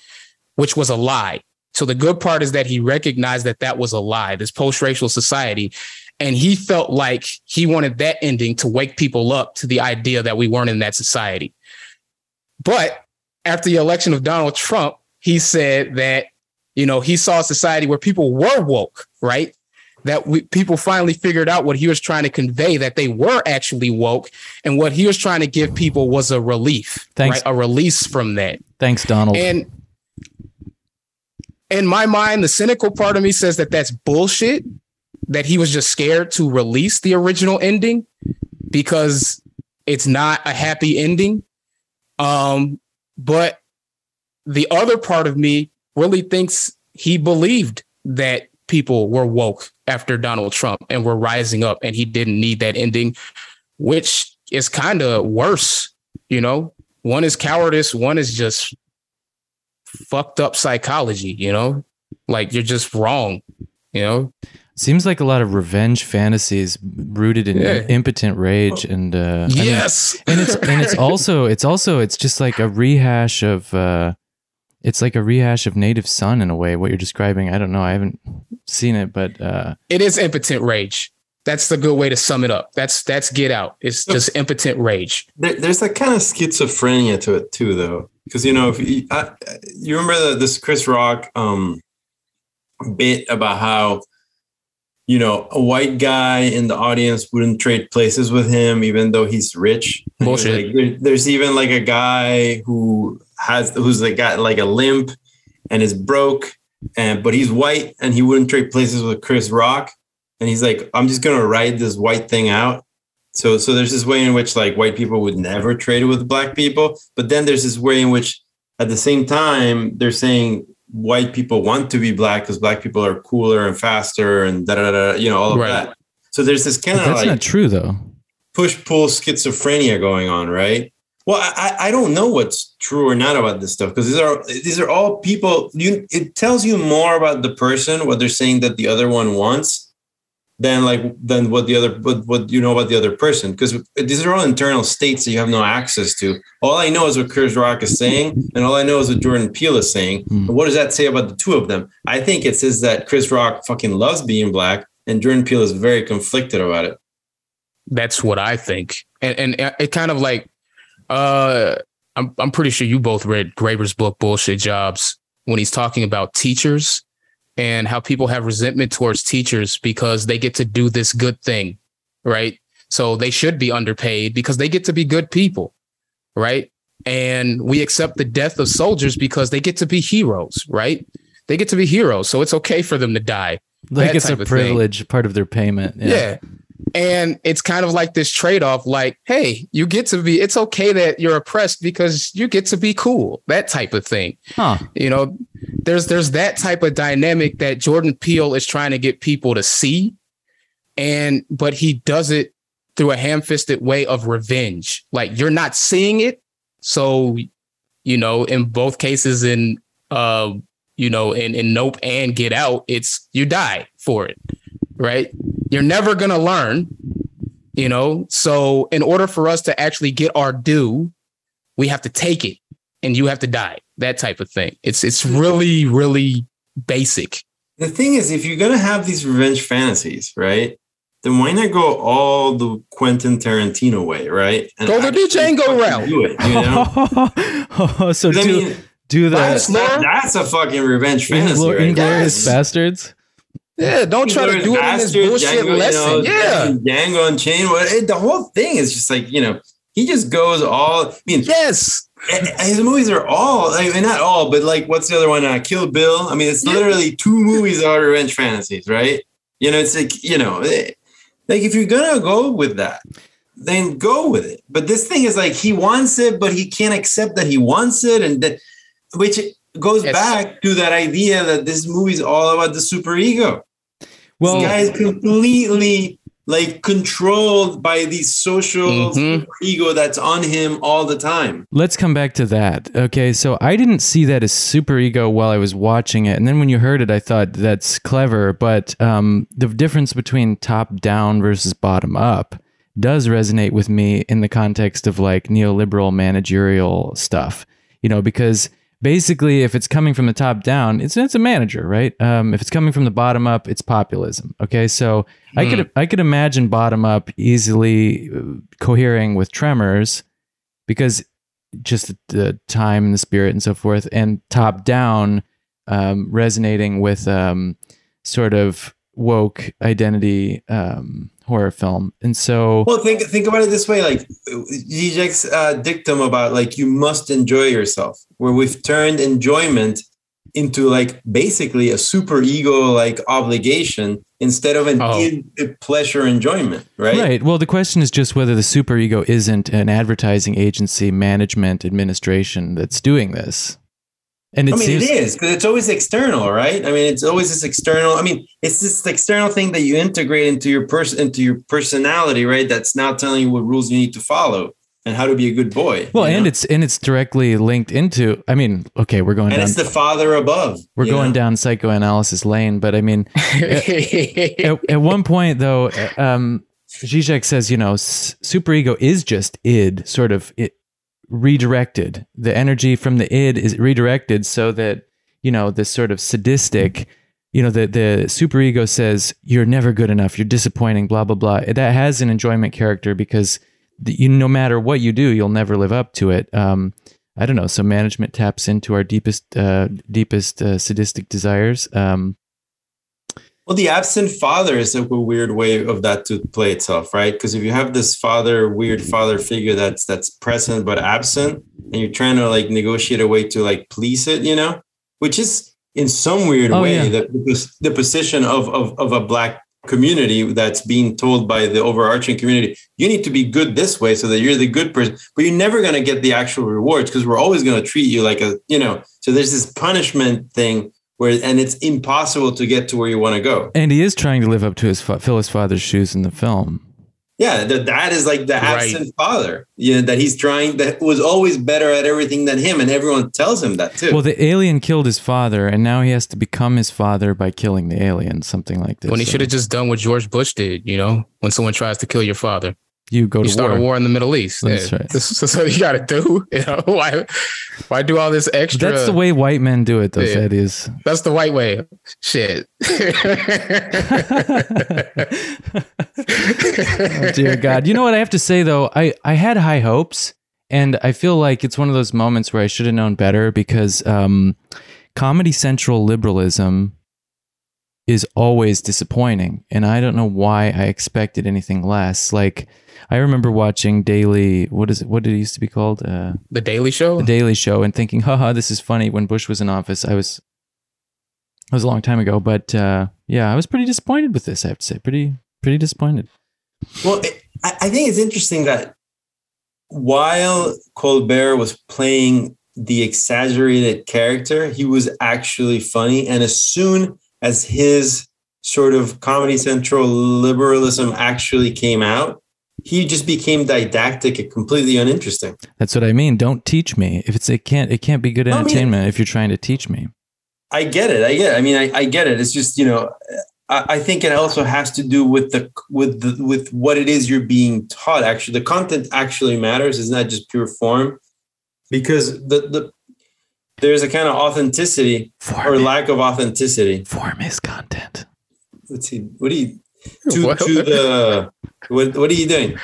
which was a lie. So the good part is that he recognized that that was a lie this post-racial society and he felt like he wanted that ending to wake people up to the idea that we weren't in that society. But after the election of Donald Trump he said that you know he saw a society where people were woke right? That we, people finally figured out what he was trying to convey that they were actually woke. And what he was trying to give people was a relief Thanks. right? A release from that. Thanks, Donald. and in my mind the cynical part of me says that that's bullshit that he was just scared to release the original ending because it's not a happy ending um but the other part of me really thinks he believed that people were woke after Donald Trump and were rising up and he didn't need that ending, which is kind of worse. You know, one is cowardice, one is just fucked up psychology, you know, like you're just wrong, you know? Seems like a lot of revenge fantasies rooted in Yeah. impotent rage and uh, I mean, yes. and it's and it's *laughs* also it's also it's just like a rehash of uh it's like a rehash of native son in a way what you're describing i don't know i haven't seen it but uh it is impotent rage. That's the good way to sum it up. That's that's get out. It's just impotent rage. There, there's that kind of schizophrenia to it too, though, because you know if you, I, you remember the, this Chris Rock um, bit about how you know a white guy in the audience wouldn't trade places with him even though he's rich. And he was Bullshit. like, there- there's even like a guy who has who's like got like a limp and is broke, and but he's white and he wouldn't trade places with Chris Rock. And he's like, I'm just gonna ride this white thing out so so there's this way in which like white people would never trade with black people, but then there's this way in which at the same time they're saying white people want to be black because black people are cooler and faster and da da da, you know, all of Right. that. So there's this kind but of that's like not true though push pull schizophrenia going on, right? Well, I, I I don't know what's true or not about this stuff because these are these are all people. You it tells you more about the person what they're saying that the other one wants than like than what the other what, what you know about the other person because these are all internal states that you have no access to. All I know is what Chris Rock is saying, and all I know is what Jordan Peele is saying. And what does that say about the two of them? I think it says that Chris Rock fucking loves being black, and Jordan Peele is very conflicted about it. That's what I think. And and it kind of like uh I'm I'm pretty sure you both read Graeber's book Bullshit Jobs when he's talking about teachers and how people have resentment towards teachers because they get to do this good thing, right? So they should be underpaid because they get to be good people, right? And we accept the death of soldiers because they get to be heroes, right? They get to be heroes, so it's okay for them to die. Like it's a of thing. privilege, part of their payment. Yeah. And it's kind of like this trade off like, hey, you get to be, it's okay that you're oppressed because you get to be cool, that type of thing. Huh. You know, there's there's that type of dynamic that Jordan Peele is trying to get people to see. And but he does it through a ham-fisted way of revenge. Like you're not seeing it. So, you know, in both cases in uh, you know, in, in Nope and Get Out, it's you die for it. Right? You're never gonna learn, you know. So in order for us to actually get our due, we have to take it and you have to die. That type of thing. It's it's really, really basic. The thing is, if you're gonna have these revenge fantasies, right? Then why not go all the Quentin Tarantino way, right? And Go the actually Django fucking route. Do it, you know? *laughs* so 'Cause I do mean, do the that- that's a fucking revenge fantasy, Inglo- right? Yes. Bastards. Yeah, don't try to do it in this bullshit Django, lesson. You know, yeah. Django Unchained. What it, the whole thing is just like you know, he just goes all. I mean, Yes. and- and his movies are all. I mean, not all, but like, what's the other one? Uh, Kill Bill. I mean, it's literally two movies that are revenge fantasies, right? You know, it's like you know, eh, like if you're gonna go with that, then go with it. But this thing is like he wants it, but he can't accept that he wants it, and that, which goes Yes. back to that idea that this movie is all about the super ego Well, this guy is completely like controlled by the social Mhm. ego that's on him all the time. Let's come back to that. Okay, so I didn't see that as super ego while I was watching it, and then when you heard it, I thought that's clever. But um, the difference between top down versus bottom up does resonate with me in the context of like neoliberal managerial stuff. You know, because basically, if it's coming from the top down, it's it's a manager, right? Um, if it's coming from the bottom up, it's populism. Okay, so I could I could imagine bottom up easily uh, cohering with Tremors because just the, the time and the spirit and so forth, and top down um, resonating with um, sort of woke identity um, horror film. And so, Well, think think about it this way: like Zizek's uh, dictum about like you must enjoy yourself, where we've turned enjoyment into like basically a super ego like obligation instead of an Oh. in- pleasure enjoyment, right? right. Well, the question is just whether the super ego isn't an advertising agency, management, administration that's doing this. And it I mean, seems it is because it's always external, right? I mean, it's always this external. I mean, it's this external thing that you integrate into your person, into your personality, right? That's now telling you what rules you need to follow and how to be a good boy. well, and know? it's and it's directly linked into. I mean, okay, we're going and down. it's the father above. We're going know? down psychoanalysis lane, but I mean, *laughs* at, at one point though um Zizek says you know s- superego is just id sort of it redirected the energy from the id is redirected so that you know this sort of sadistic you know the the superego says you're never good enough you're disappointing blah blah blah that has an enjoyment character because you no matter what you do you'll never live up to it um I don't know. So management taps into our deepest, uh, deepest uh, sadistic desires. Um, Well, the absent father is a weird way of that to play itself, right? Because if you have this father, weird father figure that's that's present but absent, and you're trying to like negotiate a way to like please it, you know, which is in some weird Oh, way yeah. the, the position of, of of a black community that's being told by the overarching community you need to be good this way so that you're the good person but you're never going to get the actual rewards because we're always going to treat you like a you know so there's this punishment thing where and it's impossible to get to where you want to go and he is trying to live up to his fa- fill his father's shoes in the film. Yeah, the dad is like the Right. absent father. You know, that he's trying that was always better at everything than him, and everyone tells him that too. Well, the alien killed his father, and now he has to become his father by killing the alien, something like this. when he So should have just done what George Bush did, you know, when someone tries to kill your father, you go you to start war. a war in the Middle East. That's Yeah. right. This, *laughs* this is what you got to do. *laughs* You know, why, why do all this extra? That's the way white men do it, though, Yeah. Thaddeus. That's the white way. Shit. *laughs* oh, dear God. You know what I have to say though? I, I had high hopes and I feel like it's one of those moments where I should have known better because um, Comedy Central liberalism is always disappointing. And I don't know why I expected anything less. Like I remember watching Daily, what is it? What did it used to be called? Uh, the Daily Show. the Daily Show and thinking, haha, this is funny. When Bush was in office, I was It was a long time ago, but uh, yeah, I was pretty disappointed with this. I have to say, pretty pretty disappointed. Well, it, I, I think it's interesting that while Colbert was playing the exaggerated character, he was actually funny. And as soon as his sort of Comedy Central liberalism actually came out, he just became didactic and completely uninteresting. That's what I mean. Don't teach me. If it's it can't it can't be good I mean- entertainment if you're trying to teach me. I get it. I get it. I mean, I, I get it. It's just, you know, I, I think it also has to do with the with the with what it is you're being taught. Actually, the content actually matters. It's not that just pure form. Because the the there's a kind of authenticity or Form, lack of authenticity. form is content. Let's see. What do you to, *laughs* What? to the what what are you doing?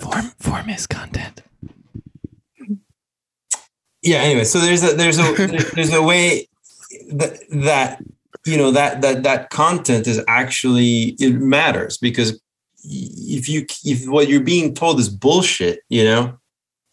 Form form is content. yeah anyway so there's a there's a there's a way that that you know that that that content is actually it matters because if you if what you're being told is bullshit you know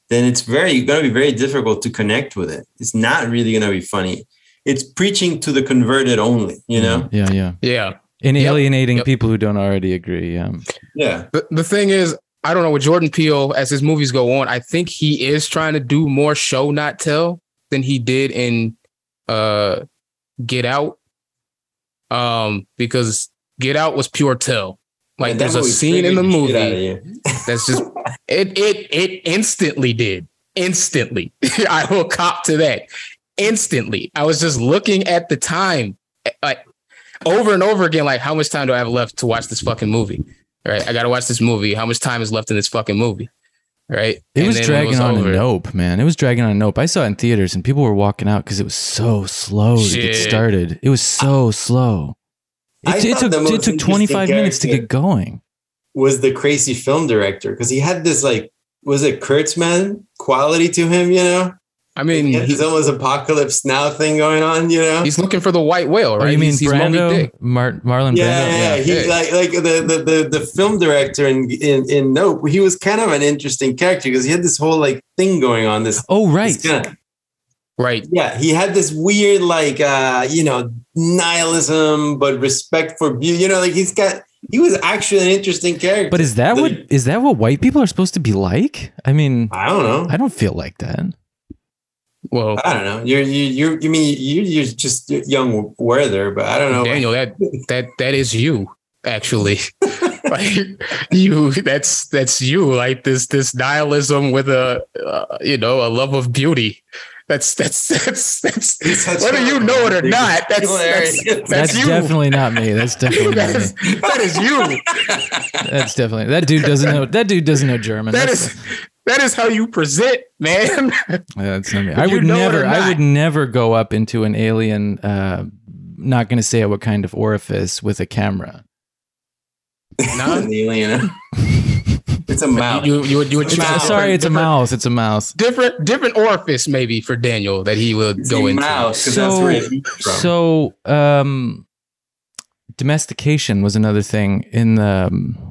then it's very going to be very difficult to connect with it it's not really going to be funny it's preaching to the converted only you know Yeah, yeah. Yeah. And Yep, alienating yep. people who don't already agree. Yeah. yeah The, the thing is, I don't know with Jordan Peele as his movies go on. I think he is trying to do more show not tell than he did in uh Get Out. Um, because Get Out was pure tell. Like And there's a scene in the triggered shit out of movie *laughs* that's just it it it instantly did. Instantly. *laughs* I will cop to that. Instantly. I was just looking at the time like over and over again, like how much time do I have left to watch this fucking movie? Right. I gotta watch this movie. How much time is left in this fucking movie? Right. It And was then dragging on over- a nope, man. It was dragging on a nope. I saw it in theaters and people were walking out because it was so slow to get started. It was so slow. It, it took it took 25 minutes to get going. was the crazy film director because he had this like was it Kurtzman quality to him you know I mean, he had he's, his almost apocalypse now thing going on, you know. he's looking for the white whale, right? Oh, you mean he's, he's Moby Brando? Dick. Mar- Marlon yeah, Brando? yeah, yeah. He like like the, the the the film director in in in Nope. He was kind of an interesting character because he had this whole like thing going on. This, Oh, right. this kinda- Right. yeah, he had this weird like uh you know nihilism, but respect for beauty. You know, like he's got. He was actually an interesting character. But is that The- what is that what white people are supposed to be like? I mean, I don't know. I don't feel like that. Well, I don't know. You're you you you mean you you're just young Werther, but I don't know. Daniel, that that that is you actually. *laughs* like you, that's that's you. Like this this nihilism with a uh, you know a love of beauty. That's that's *laughs* that's that's He's whether you know it or not. That's that's, *laughs* that's, That's you. definitely not me. That's definitely not me. that is you. That's definitely that dude doesn't know that dude doesn't know German. That That's, is that is how you present, man. *laughs* that's not me. I would never I would never go up into an alien uh not going to say what kind of orifice with a camera. Not An alien. *laughs* It's a mouse. You you would you would It's choose a- a Sorry, it's a different- mouse. It's a mouse. Different different orifice maybe for Daniel that he would go a into. mouse So- that's where from. So, um, domestication was another thing in the um,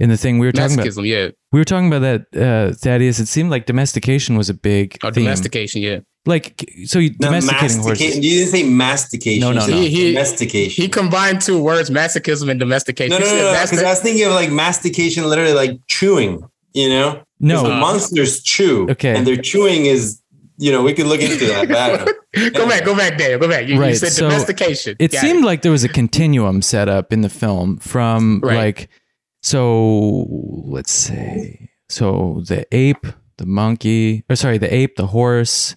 in the thing we were talking about. Yeah. We were talking about that, uh, Thaddeus. It seemed like domestication was a big Or theme. domestication, yeah. Like, so you No, domesticating mastica- horses. You didn't say mastication. No, no, no. He- he- domestication. He combined two words, masochism and domestication. no, no, no, said no. masti- Because I was thinking of like mastication, literally like chewing. You know, No, the monsters chew. Okay. and their chewing is, you know, we could look into that. But I *laughs* go back, go back, Daniel. Go back. You, you Right, said so domestication. it Got seemed like there was a continuum set up in the film from Right. like so let's say so the ape the monkey or sorry the ape the horse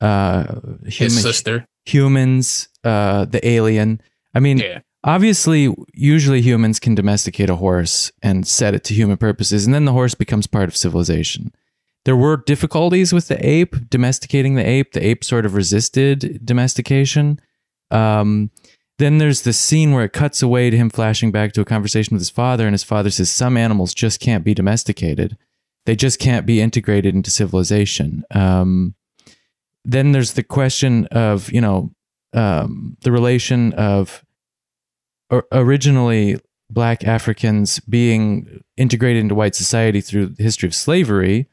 uh his sister. humans uh the alien. I mean Yeah. obviously usually humans can domesticate a horse and set it to human purposes and then the horse becomes part of civilization. There were difficulties with the ape domesticating the ape. The ape sort of resisted domestication. Um, then there's the scene where it cuts away to him flashing back to a conversation with his father and his father says some animals just can't be domesticated they just can't be integrated into civilization um, then there's the question of you know um, the relation of or- originally black Africans being integrated into white society through the history of slavery,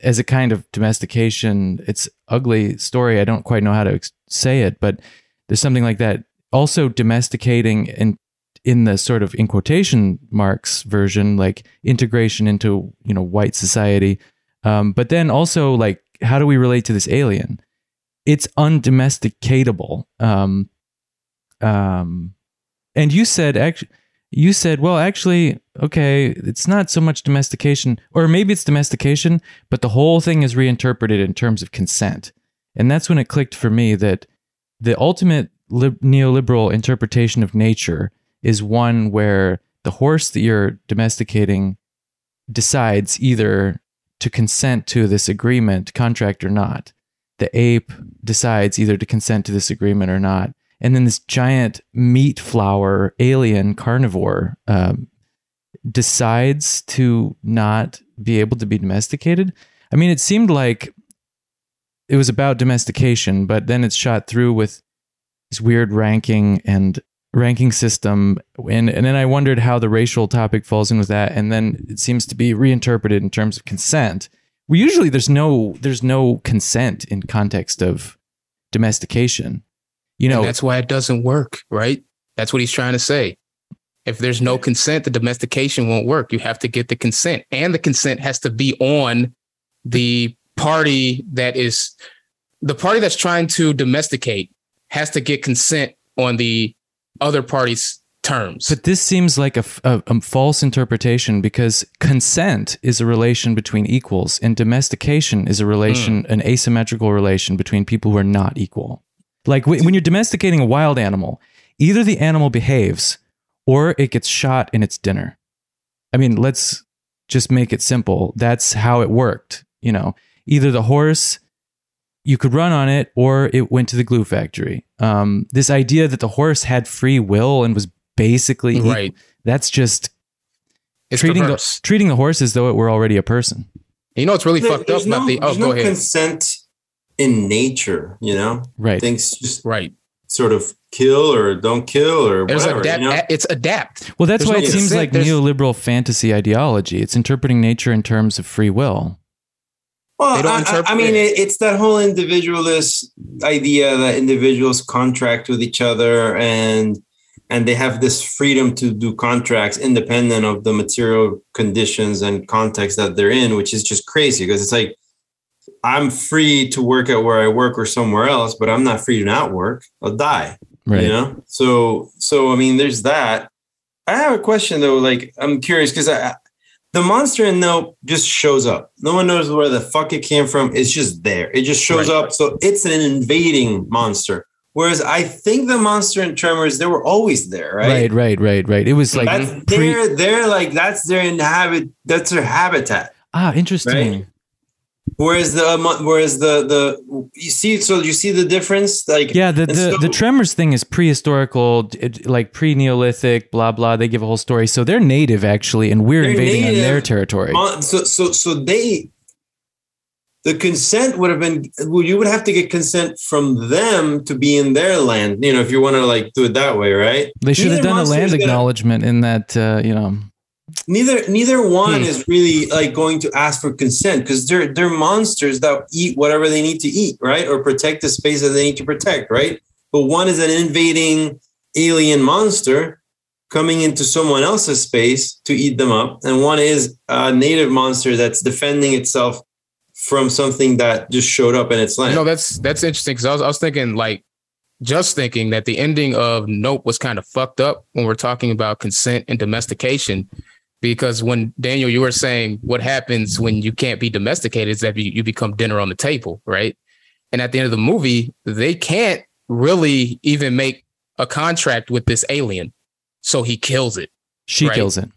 as a kind of domestication. It's ugly story. I don't quite know how to ex- say it, but there's something like that. Also domesticating and in the sort of in quotation marks version, like integration into you know white society. Um, but then also like how do we relate to this alien? It's undomesticatable. Um, um, and you said actually, you said, well, actually, okay, it's not so much domestication, or maybe it's domestication, but the whole thing is reinterpreted in terms of consent. And that's when it clicked for me that the ultimate lib- neoliberal interpretation of nature is one where the horse that you're domesticating decides either to consent to this agreement, contract or not. The ape decides either to consent to this agreement or not. And then this giant meat flower alien carnivore um, decides to not be able to be domesticated. I mean, it seemed like it was about domestication, but then it's shot through with this weird ranking and ranking system and and then I wondered how the racial topic falls in with that and then it seems to be reinterpreted in terms of consent. Well, usually there's no there's no consent in context of domestication. You know, and that's why it doesn't work, right? That's what he's trying to say. If there's no consent, the domestication won't work. You have to get the consent, and the consent has to be on the party that is the party that's trying to domesticate has to get consent on the other party's terms. But this seems like a, a, a, false interpretation because consent is a relation between equals, and domestication is a relation, mm. an asymmetrical relation between people who are not equal. Like w- when you're domesticating a wild animal, either the animal behaves or it gets shot in its dinner. I mean, let's just make it simple. That's how it worked. You know, either the horse you could run on it or it went to the glue factory. Um, this idea that the horse had free will and was basically right. Equal, that's just it's treating the, treating the horse as though it were already a person. You know, it's really there, fucked up. No, the oh, go no ahead. consent in nature, you know? Right. Things just right. sort of kill or don't kill or There's whatever. Adapt, you know? It's adapt. Well, that's There's why no it seems like There's- neoliberal fantasy ideology. It's interpreting nature in terms of free will. Well, They don't I, interpret I mean, it, it's that whole individualist idea that individuals contract with each other and and they have this freedom to do contracts independent of the material conditions and context that they're in, which is just crazy because it's like I'm free to work at where I work or somewhere else, but I'm not free to not work. I'll die. Right. You know? So so I mean there's that. I have a question though, like I'm curious because I the monster in Nope just shows up. No one knows where the fuck it came from. It's just there. It just shows Right. up. So it's an invading monster. Whereas I think the monster in Tremors, they were always there, right? Right, right, right, right. It was like that's pre- they're they're like that's their inhabit that's their habitat. ah, interesting. Right. Whereas the um, whereas the the you see so you see the difference like Yeah, the the, so- the tremors thing is prehistorical, it- like pre Neolithic, blah blah. They give a whole story, so they're native actually, and we're They're invading on their territory. Mon- so so so they the consent would have been well you would have to get consent from them to be in their land you know if you want to like do it that way right They should have done a land acknowledgement in that, uh, you know. Neither neither one Hmm. is really like going to ask for consent because they're they're monsters that eat whatever they need to eat right or protect the space that they need to protect right but one is an invading alien monster coming into someone else's space to eat them up and one is a native monster that's defending itself from something that just showed up in its land You know, that's that's interesting because I was I was thinking like just thinking that the ending of Nope was kind of fucked up when we're talking about consent and domestication. Because when Daniel, you were saying what happens when you can't be domesticated is that you, you become dinner on the table, right? And at the end of the movie, they can't really even make a contract with this alien. So he kills it. She Right. kills it.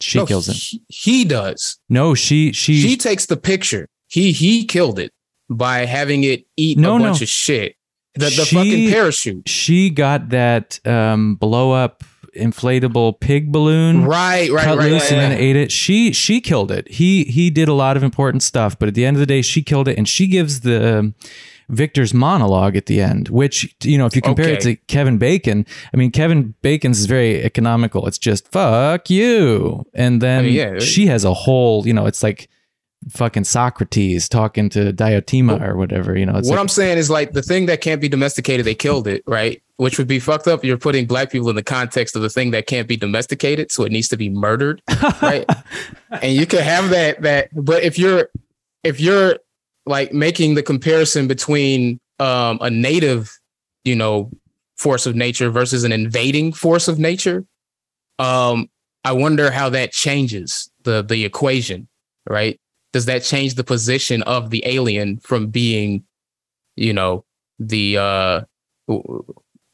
She No, kills it. He, he does. No, she she, She takes the picture. He he killed it by having it eat No, a no. bunch of shit. The the She- fucking parachute. she got that um, blow up inflatable pig balloon. Right, right, cut right. loose right, and then ate it. She she killed it. He he did a lot of important stuff, but at the end of the day, she killed it, and she gives the um, Victor's monologue at the end, which you know, if you compare it to Kevin Bacon, I mean, Kevin Bacon's is very economical. It's just fuck you, and then I mean, yeah. she has a whole, you know, it's like fucking Socrates talking to Diotima or whatever. You know, what like, I'm saying is like the thing that can't be domesticated, they killed it, right? Which would be fucked up. You're putting black people in the context of the thing that can't be domesticated, so it needs to be murdered, *laughs* right? and you can have that that, but if you're if you're like making the comparison between um, a native, you know, force of nature versus an invading force of nature, um, I wonder how that changes the the equation, right? Does that change the position of the alien from being, you know, the uh,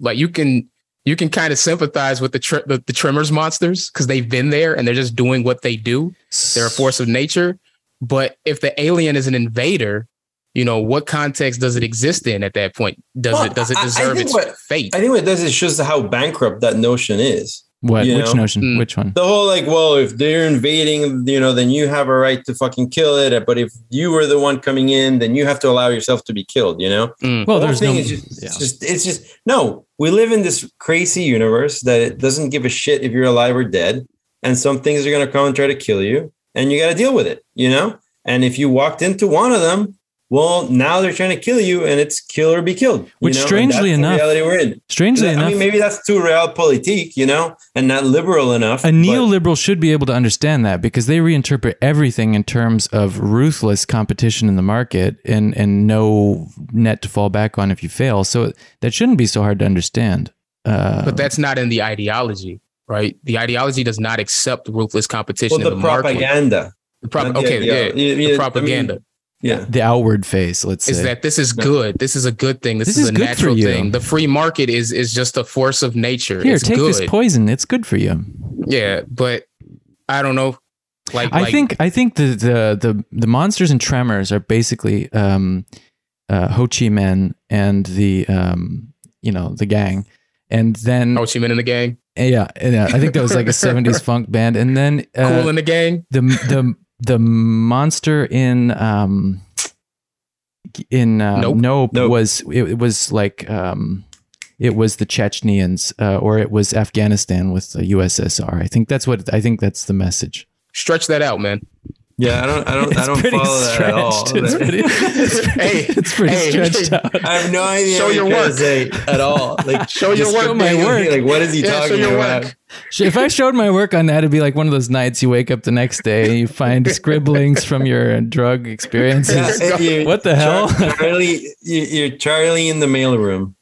like you can you can kind of sympathize with the tr- the, the Tremors monsters because they've been there and they're just doing what they do. They're a force of nature. But if the alien is an invader, you know, what context does it exist in at that point? Does Well, it does it deserve its what- fate? I think what it does is shows how bankrupt that notion is. What? you Which know? notion? Mm. Which one? The whole like, well, if they're invading, you know, then you have a right to fucking kill it. But if you were the one coming in, then you have to allow yourself to be killed. You know. Mm. Well, The whole there's no. is just, yeah. it's just it's just no. We live in this crazy universe that it doesn't give a shit if you're alive or dead, and some things are gonna come and try to kill you, and you got to deal with it. You know. And if you walked into one of them, well, now they're trying to kill you, and it's kill or be killed. you Which know? Strangely that's the enough- reality we're in. Strangely I enough, mean, maybe that's too real realpolitik, you know, and not liberal enough. a but- neoliberal should be able to understand that because they reinterpret everything in terms of ruthless competition in the market and and no net to fall back on if you fail. So that shouldn't be so hard to understand. Uh, But that's not in the ideology, right? The ideology does not accept ruthless competition well, in the the market. propaganda. The prop- the okay, idea- yeah, yeah, the yeah, I mean, propaganda Yeah. the outward face, let's say. is that this is good. This is a good thing. This, This is, is a good for natural you. thing. The free market is is just a force of nature. Here, it's take good. this poison. It's good for you. yeah, but I don't know. Like, I like- think I think the, the the the monsters and tremors are basically um, uh, Ho Chi Minh and the um, you know the gang, and then Ho Chi Minh in the gang, yeah, yeah, I think that was like a '70s *laughs* funk band, and then uh, Kool in the gang. the the the monster in um in uh, Nope. nope, Nope. was it, it was like um it was the Chechnyans uh, or it was Afghanistan with the USSR. I think that's what I think that's the message. Stretch that out, man. Yeah, I don't, I don't, I don't pretty follow that at all. It's pretty, it's *laughs* pretty, Hey, it's pretty hey, stretched hey. out. I have no idea. Show your you're trying to work. say at all. Like, Show your work, show my work. Like, what is he Yeah, show talking your about? work. If I showed my work on that, it'd be like one of those nights you wake up the next day and you find *laughs* scribblings from your drug experiences. Yeah, *laughs* What the hell? Charlie, you- you're Charlie in the mailroom.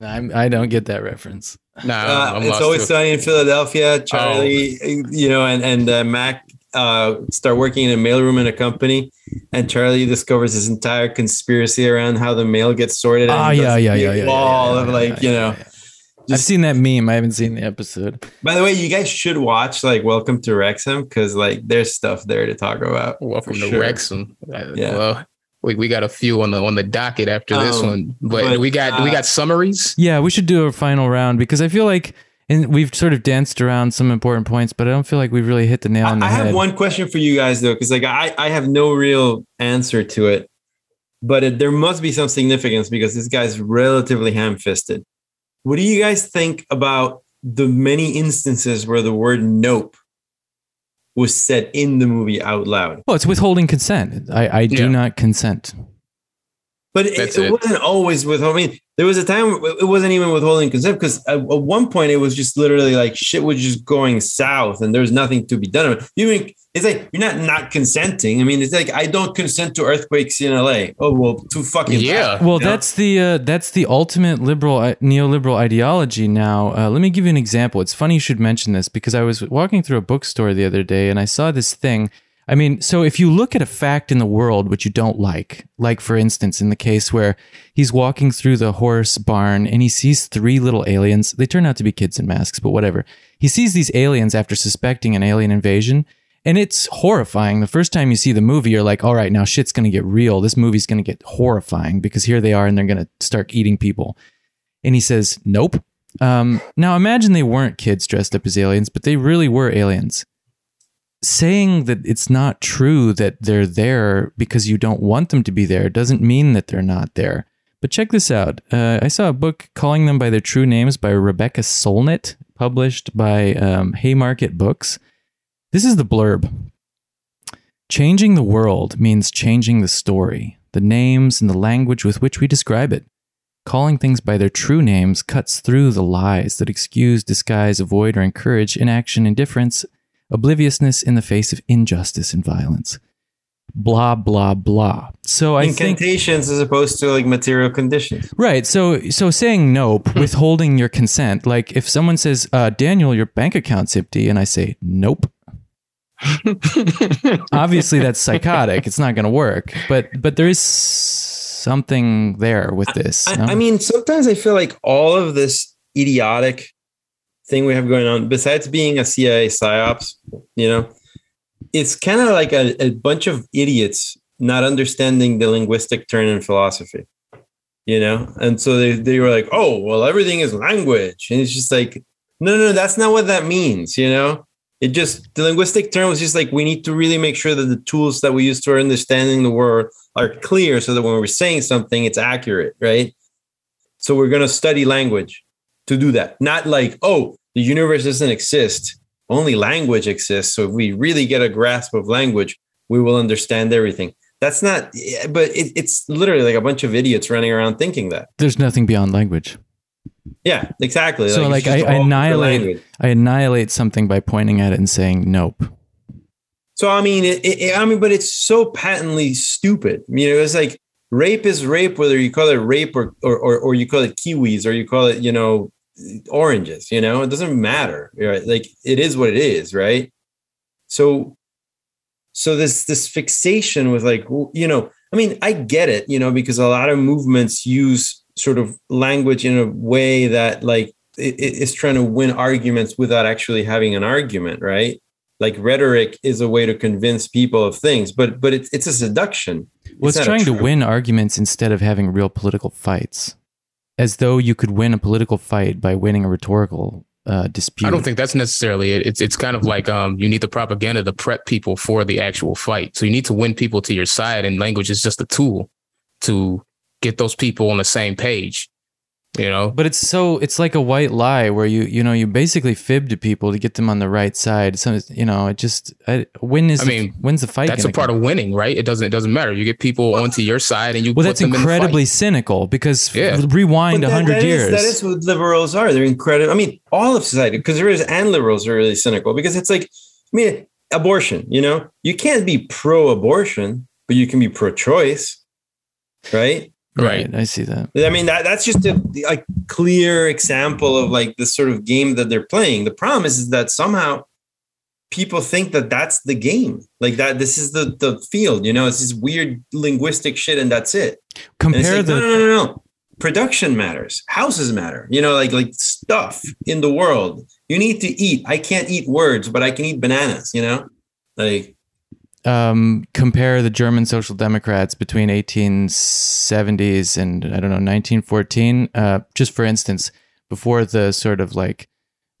I'm, I don't get that reference. Nah, Uh, I'm it's lost always sunny in Philadelphia. Charlie, you know, and and uh, Mac uh, start working in a mailroom in a company, and Charlie discovers this entire conspiracy around how the mail gets sorted. and Ah, he yeah, yeah, yeah, yeah, Wall yeah, of yeah, like yeah, you yeah, know. yeah. I've seen that meme. I haven't seen the episode. By the way, you guys should watch like Welcome to Wrexham because like there's stuff there to talk about. Welcome to sure. Wrexham. Uh, Yeah. Well, we, we got a few on the on the docket after this Um, one, but, but, we got we uh, got summaries. Yeah, we should do a final round because I feel like, and we've sort of danced around some important points, but I don't feel like we've really hit the nail I, on the I head. have one question for you guys though, because like I, I have no real answer to it, but it, there must be some significance because this guy's relatively ham-fisted. What do you guys think about the many instances where the word "nope" was said in the movie out loud? Well, it's withholding consent. I, I do Yeah. not consent. But it, it it. wasn't always with. I mean, there was a time it wasn't even withholding consent because at, at one point it was just literally like shit was just going south and there's nothing to be done. You mean it's like you're not not consenting. I mean, it's like I don't consent to earthquakes in LA. Oh well, too fucking Yeah. bad, Well, you know? that's the uh, that's the ultimate liberal uh, neoliberal ideology. Now, uh, let me give you an example. It's funny you should mention this because I was walking through a bookstore the other day and I saw this thing. I mean, so if you look at a fact in the world which you don't like, like for instance, in the case where he's walking through the horse barn and he sees three little aliens. They turn out to be kids in masks, but whatever. He sees these aliens after suspecting an alien invasion. And it's horrifying. The first time you see the movie, you're like, all right, now shit's going to get real. This movie's going to get horrifying because here they are and they're going to start eating people. And he says, nope. Um, now imagine they weren't kids dressed up as aliens, but they really were aliens. Saying that it's not true that they're there because you don't want them to be there doesn't mean that they're not there. But check this out. Uh, I saw a book calling them by their true names by Rebecca Solnit, published by um, Haymarket Books. This is the blurb. Changing the world means changing the story, the names, and the language with which we describe it. Calling things by their true names cuts through the lies that excuse, disguise, avoid, or encourage inaction, indifference, obliviousness in the face of injustice and violence. Blah blah blah. So I think Incantations as opposed to like material conditions. Right. So so saying nope, withholding your consent. Like if someone says, uh, Daniel, your bank account's empty, and I say nope. *laughs* Obviously that's psychotic. It's not gonna work. But but there is something there with this. no? I, I mean, sometimes I feel like all of this idiotic thing we have going on, besides being a CIA psyops, you know, it's kind of like a, a bunch of idiots not understanding the linguistic turn in philosophy, you know? And so they, they were like, oh, well, everything is language. And it's just like, no, no, that's not what that means, you know? It just, the linguistic turn was just like, we need to really make sure that the tools that we use to understanding the word are clear so that when we're saying something, it's accurate, right? So we're going to study language to do that. Not like, oh, the universe doesn't exist. Only language exists. So if we really get a grasp of language, we will understand everything. That's not, but it, it's literally like a bunch of idiots running around thinking that. There's nothing beyond language. Yeah, exactly. So like, it's I, I annihilate. I annihilate something by pointing at it and saying nope. So I mean, it, it, I mean, but it's so patently stupid. You know, it's like rape is rape, whether you call it rape or or or, or you call it kiwis or you call it, you know, oranges. You know, it doesn't matter. Right? Like it is what it is, right? So, so this this fixation with like, you know, I mean, I get it, you know, because a lot of movements use sort of language in a way that like it, it's trying to win arguments without actually having an argument, right? like rhetoric is a way to convince people of things but but it's it's a seduction Well, it's a trying to win arguments instead of having real political fights, as though you could win a political fight by winning a rhetorical uh, dispute. I don't think that's necessarily it. It's it's kind of like um you need the propaganda to prep people for the actual fight. So you need to win people to your side, and language is just a tool to get those people on the same page. You know, But it's so it's like a white lie where you you know you basically fib to people to get them on the right side. So you know it just I, when is I the- when's the fight? that's a part come? of winning, right? It doesn't it doesn't matter. You get people onto your side, and you Well, put that's them incredibly in the cynical because Yeah. rewind But a that- hundred that is- years. that is what liberals are they're incredible i mean all of society conservatives and liberals are really cynical because it's like i mean abortion you know you can't be pro-abortion but you can be pro-choice right right. I see that. I mean that that's just a, a clear example of like the sort of game that they're playing. The problem is, is that somehow people think that that's the game, like that this is the the field. You know, it's this weird linguistic shit, and that's it. Compare like, the no, no, no, no, no. Production matters. Houses matter. You know, like like stuff in the world. You need to eat. I can't eat words, but I can eat bananas. You know, like um, compare the German Social Democrats between 1870s and I don't know 1914. Uh, just for instance, before the sort of like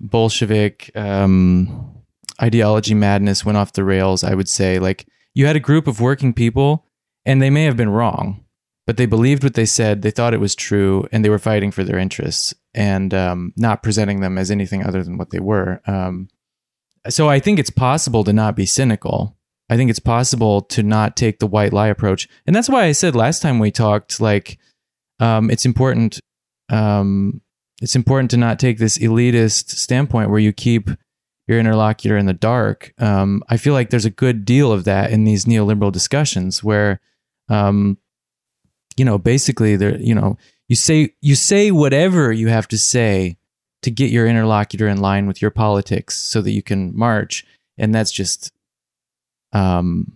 Bolshevik um, ideology madness went off the rails, I would say like you had a group of working people, and they may have been wrong, but they believed what they said. They thought it was true, and they were fighting for their interests and um, not presenting them as anything other than what they were. Um, so I think it's possible to not be cynical. I think it's possible to not take the white lie approach. And that's why I said last time we talked, like, um, it's important. Um, it's important to not take this elitist standpoint where you keep your interlocutor in the dark. Um, I feel like there's a good deal of that in these neoliberal discussions where, um, you know, basically there, you know, you say you say whatever you have to say to get your interlocutor in line with your politics so that you can march, and that's just um,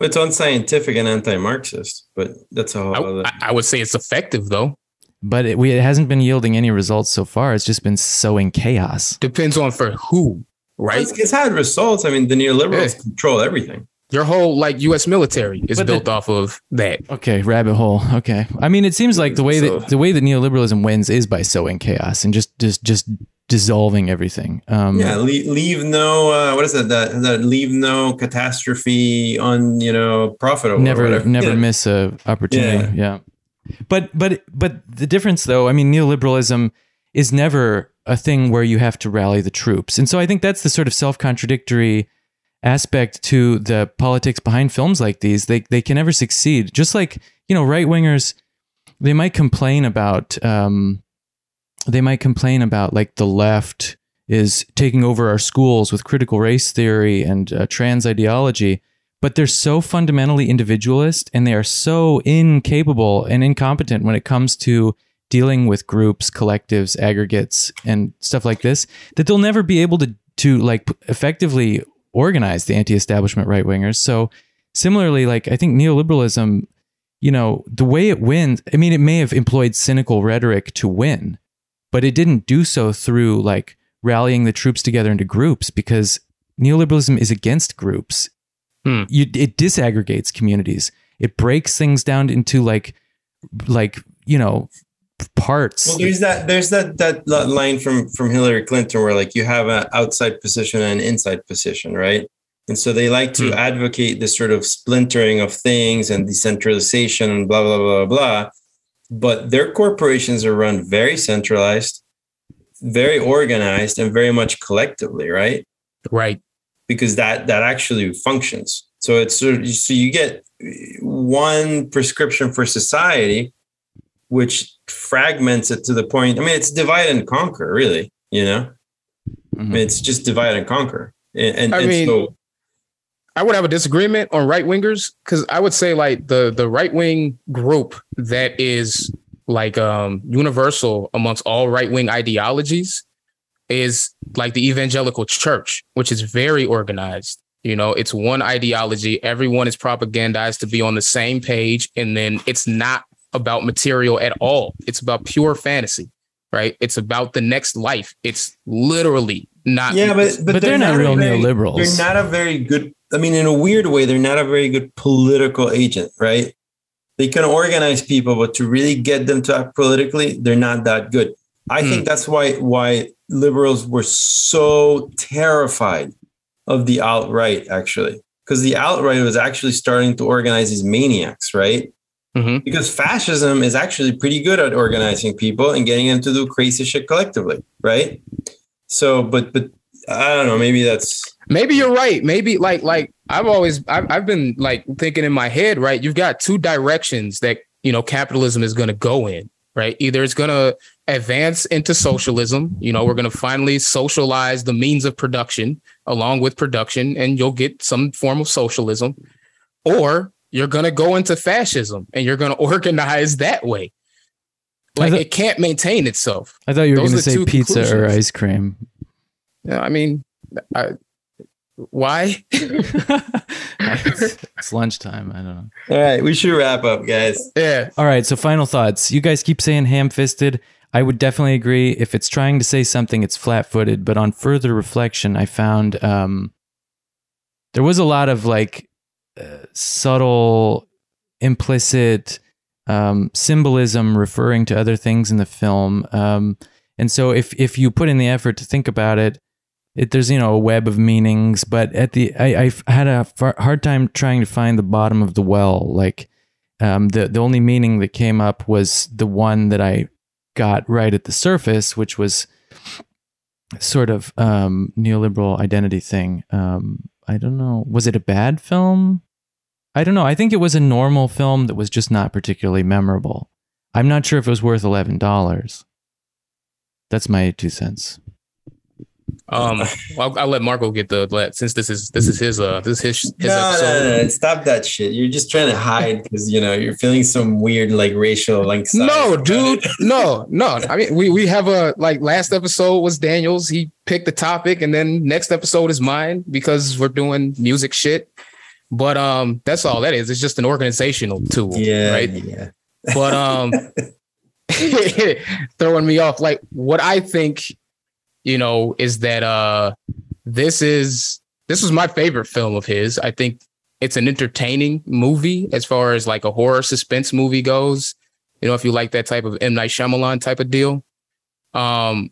it's unscientific and anti-Marxist. But that's a whole. I, I would say it's effective though. but it, we, it hasn't been yielding any results so far. It's just been sowing chaos. Depends on for who, right? It's, it's had results. I mean, the neoliberals Yeah. control everything. Your whole like U.S. military is But the- built off of that. Okay, rabbit hole. Okay, I mean, it seems like the way So- that the way that neoliberalism wins is by sowing chaos and just just just dissolving everything. Um, Yeah, leave, leave no uh, what is that, that that leave no catastrophe on you know profitable. never never Yeah. miss a opportunity yeah. but but but the difference though i mean neoliberalism is never a thing where you have to rally the troops and so i think that's the sort of self-contradictory aspect to the politics behind films like these, they they can never succeed. Just like you know, right wingers, they might complain about um, they might complain about like the left is taking over our schools with critical race theory and uh, trans ideology but they're so fundamentally individualist and they are so incapable and incompetent when it comes to dealing with groups, collectives, aggregates, and stuff like this that they'll never be able to to like effectively organize the anti-establishment right wingers. So similarly, like I think neoliberalism, you know, the way it wins, I mean, it may have employed cynical rhetoric to win, but it didn't do so through like rallying the troops together into groups because neoliberalism is against groups. Hmm. You, it disaggregates communities. It breaks things down into like, like you know, parts. Well, there's that there's that that line from from Hillary Clinton where like you have an outside position and an inside position, right? And so they like to Hmm. advocate this sort of splintering of things and decentralization and blah blah blah blah blah. But their corporations are run very centralized, very organized, and very much collectively, right? Right. because that that actually functions. So it's sort of, so you get one prescription for society, which fragments it to the point. I mean, it's divide and conquer, really. You know, I Mhm. mean, it's just divide and conquer. And, and, I and mean- so I would have a disagreement on right wingers because I would say like the the right wing group that is like um universal amongst all right wing ideologies is like the evangelical church, which is very organized. You know, it's one ideology. Everyone is propagandized to be on the same page, and then it's not about material at all. It's about pure fantasy, right? It's about the next life. It's literally not. yeah, but but, But they're not a real very- neoliberals. They're not a very good. I mean, in a weird way, they're not a very good political agent, right? They can organize people, but to really get them to act politically, they're not that good. I think hmm. that's why why liberals were so terrified of the alt-right, actually, because the alt-right was actually starting to organize these maniacs, right? Mhm. Because fascism is actually pretty good at organizing people and getting them to do crazy shit collectively, right? So, but but I don't know. Maybe that's Maybe you're right. Maybe like like I've always I've, I've been like thinking in my head, right? You've got two directions that you know capitalism is going to go in, right? Either it's going to advance into socialism. You know, we're going to finally socialize the means of production along with production, and you'll get some form of socialism, or you're going to go into fascism and you're going *laughs* to organize that way. Like thought- it can't maintain itself. I thought you were going to say pizza or ice cream. Yeah, I mean, I, why? *laughs* it's, it's lunchtime. I don't know. all right. We should wrap up, guys. yeah. All right. So, final thoughts. You guys keep saying ham fisted. I would definitely agree. If it's trying to say something, it's flat footed. But on further reflection, I found um, there was a lot of like subtle, implicit um, symbolism referring to other things in the film. Um, and so, if if you put in the effort to think about it, it there's you know a web of meanings. But at the I I've had a far, hard time trying to find the bottom of the well. Like um, the the only meaning that came up was the one that I got right at the surface, which was sort of um, neoliberal identity thing. Um, I don't know. Was it a bad film? I don't know. I think it was a normal film that was just not particularly memorable. I'm not sure if it was worth eleven dollars. That's my two cents. Um, *laughs* I'll, I'll let Marco get the let since this is this is his uh this is his his no, episode. no, no, no, stop that shit. You're just trying to hide because you know you're feeling some weird like racial like. No, dude, *laughs* no, no. I mean, we we have a like last episode was Daniel's. He picked the topic, and then next episode is mine because we're doing music shit. But um, that's all that is. It's just an organizational tool, Yeah, right? yeah. but um *laughs* throwing me off like what i think you know is that uh this is this was my favorite film of his. I think it's an entertaining movie as far as like a horror suspense movie goes. You know if you like that type of M. Night Shyamalan type of deal. Um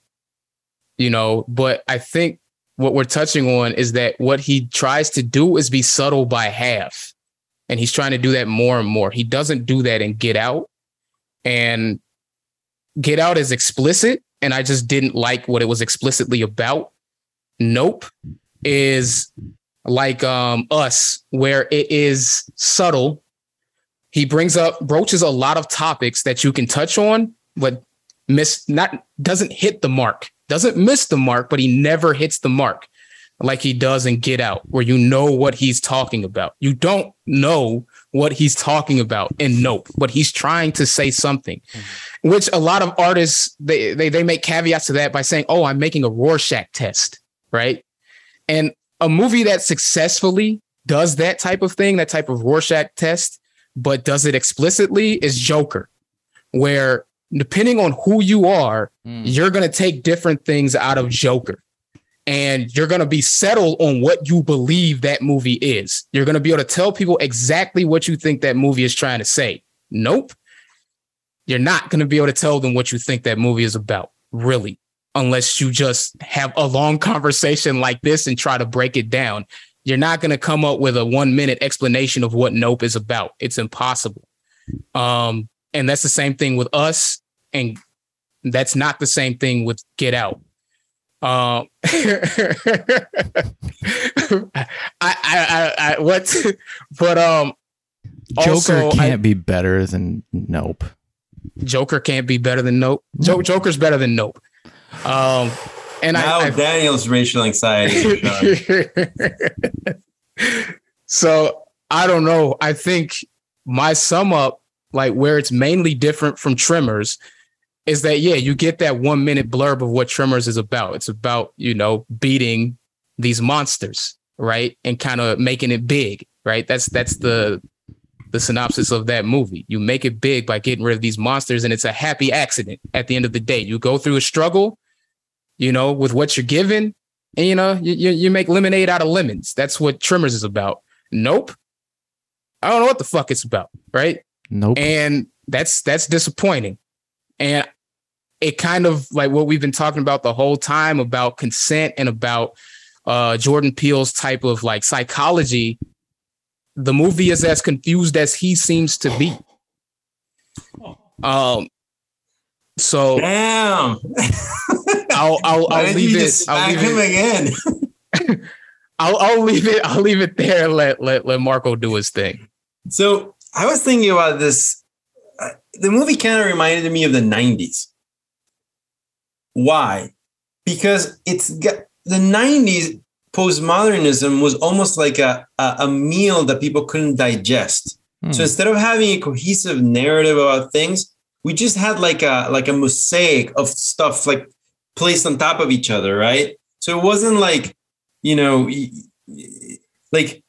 you know but i think what we're touching on is that what he tries to do is be subtle by half. And he's trying to do that more and more. He doesn't do that in get out. And Get Out is explicit, and I just didn't like what it was explicitly about. Nope is like um us, where it is subtle. He brings up broaches a lot of topics that you can touch on, but miss not doesn't hit the mark. Doesn't miss the mark, but he never hits the mark like he does in Get Out, where you know what he's talking about. You don't know what he's talking about in Nope, but he's trying to say something, mm-hmm. which a lot of artists they, they they make caveats to that by saying, "Oh, I'm making a Rorschach test," right? And a movie that successfully does that type of thing, that type of Rorschach test, but does it explicitly, is Joker, where depending on who you are, mm. you're going to take different things out of Joker and you're going to be settled on what you believe that movie is. You're going to be able to tell people exactly what you think that movie is trying to say. Nope. You're not going to be able to tell them what you think that movie is about, really, unless you just have a long *laughs* conversation like this and try to break it down. You're not going to come up with a one minute explanation of what Nope is about. It's impossible. Um, and that's the same thing with us. And that's not the same thing with Get Out um, *laughs* I, I, I, I, what, but um, Joker also, can't I, be better than Nope. Joker can't be better than Nope. Jo- Joker's better than Nope. Um, and now I, Daniel's racial anxiety. *laughs* so I don't know. I think my sum up, like where it's mainly different from Tremors, is that yeah, you get that one minute blurb of what Tremors is about. It's about, you know, beating these monsters, right? And kind of making it big, right? That's that's the the synopsis of that movie. You make it big by getting rid of these monsters, and it's a happy accident at the end of the day. You go through a struggle, you know, with what you're given, and you know, you, you make lemonade out of lemons. That's what Tremors is about. Nope. I don't know what the fuck it's about, right? Nope. And that's that's disappointing. And it kind of like what we've been talking about the whole time about consent and about uh, Jordan Peele's type of like psychology. The movie is as confused as he seems to be. Um, so damn. I'll I'll, *laughs* I'll leave it. I'll leave it again. *laughs* *laughs* I'll I'll leave it. I'll leave it there. Let let let Marco do his thing. So I was thinking about this. Uh, the movie kind of reminded me of the '90s why? Because it's got the 90s postmodernism was almost like a, a, a meal that people couldn't digest. Hmm. So instead of having a cohesive narrative about things, we just had like a like a mosaic of stuff like placed on top of each other, right? So it wasn't like, you know, like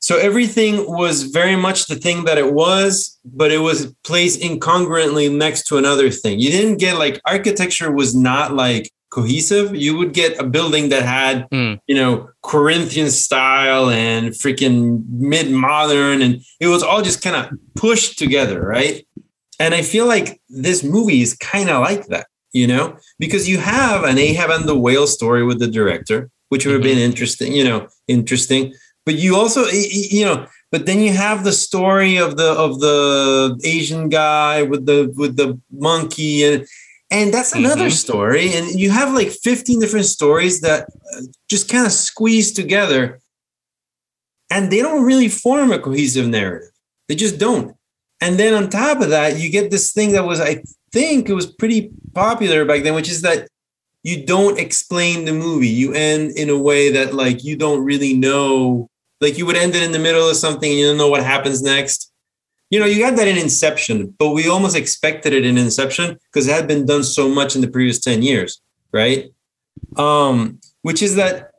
so everything was very much the thing that it was, but it was placed incongruently next to another thing. You didn't get like architecture was not like cohesive. You would get a building that had, mm. you know, Corinthian style and freaking mid modern, and it was all just kind of pushed together, right? And I feel like this movie is kind of like that, you know, because you have an Ahab and the whale story with the director, which would have mm-hmm. been interesting, you know, interesting but you also you know but then you have the story of the of the asian guy with the with the monkey and and that's another mm-hmm. story and you have like 15 different stories that uh, just kind of squeeze together and they don't really form a cohesive narrative. They just don't. And then on top of that you get this thing that was i think it was pretty popular back then which is that you don't explain the movie. You end in a way that like you don't really know like you would end it in the middle of something and you don't know what happens next. You know, you got that in Inception, but we almost expected it in Inception because it had been done so much in the previous 10 years, right? Um, which is that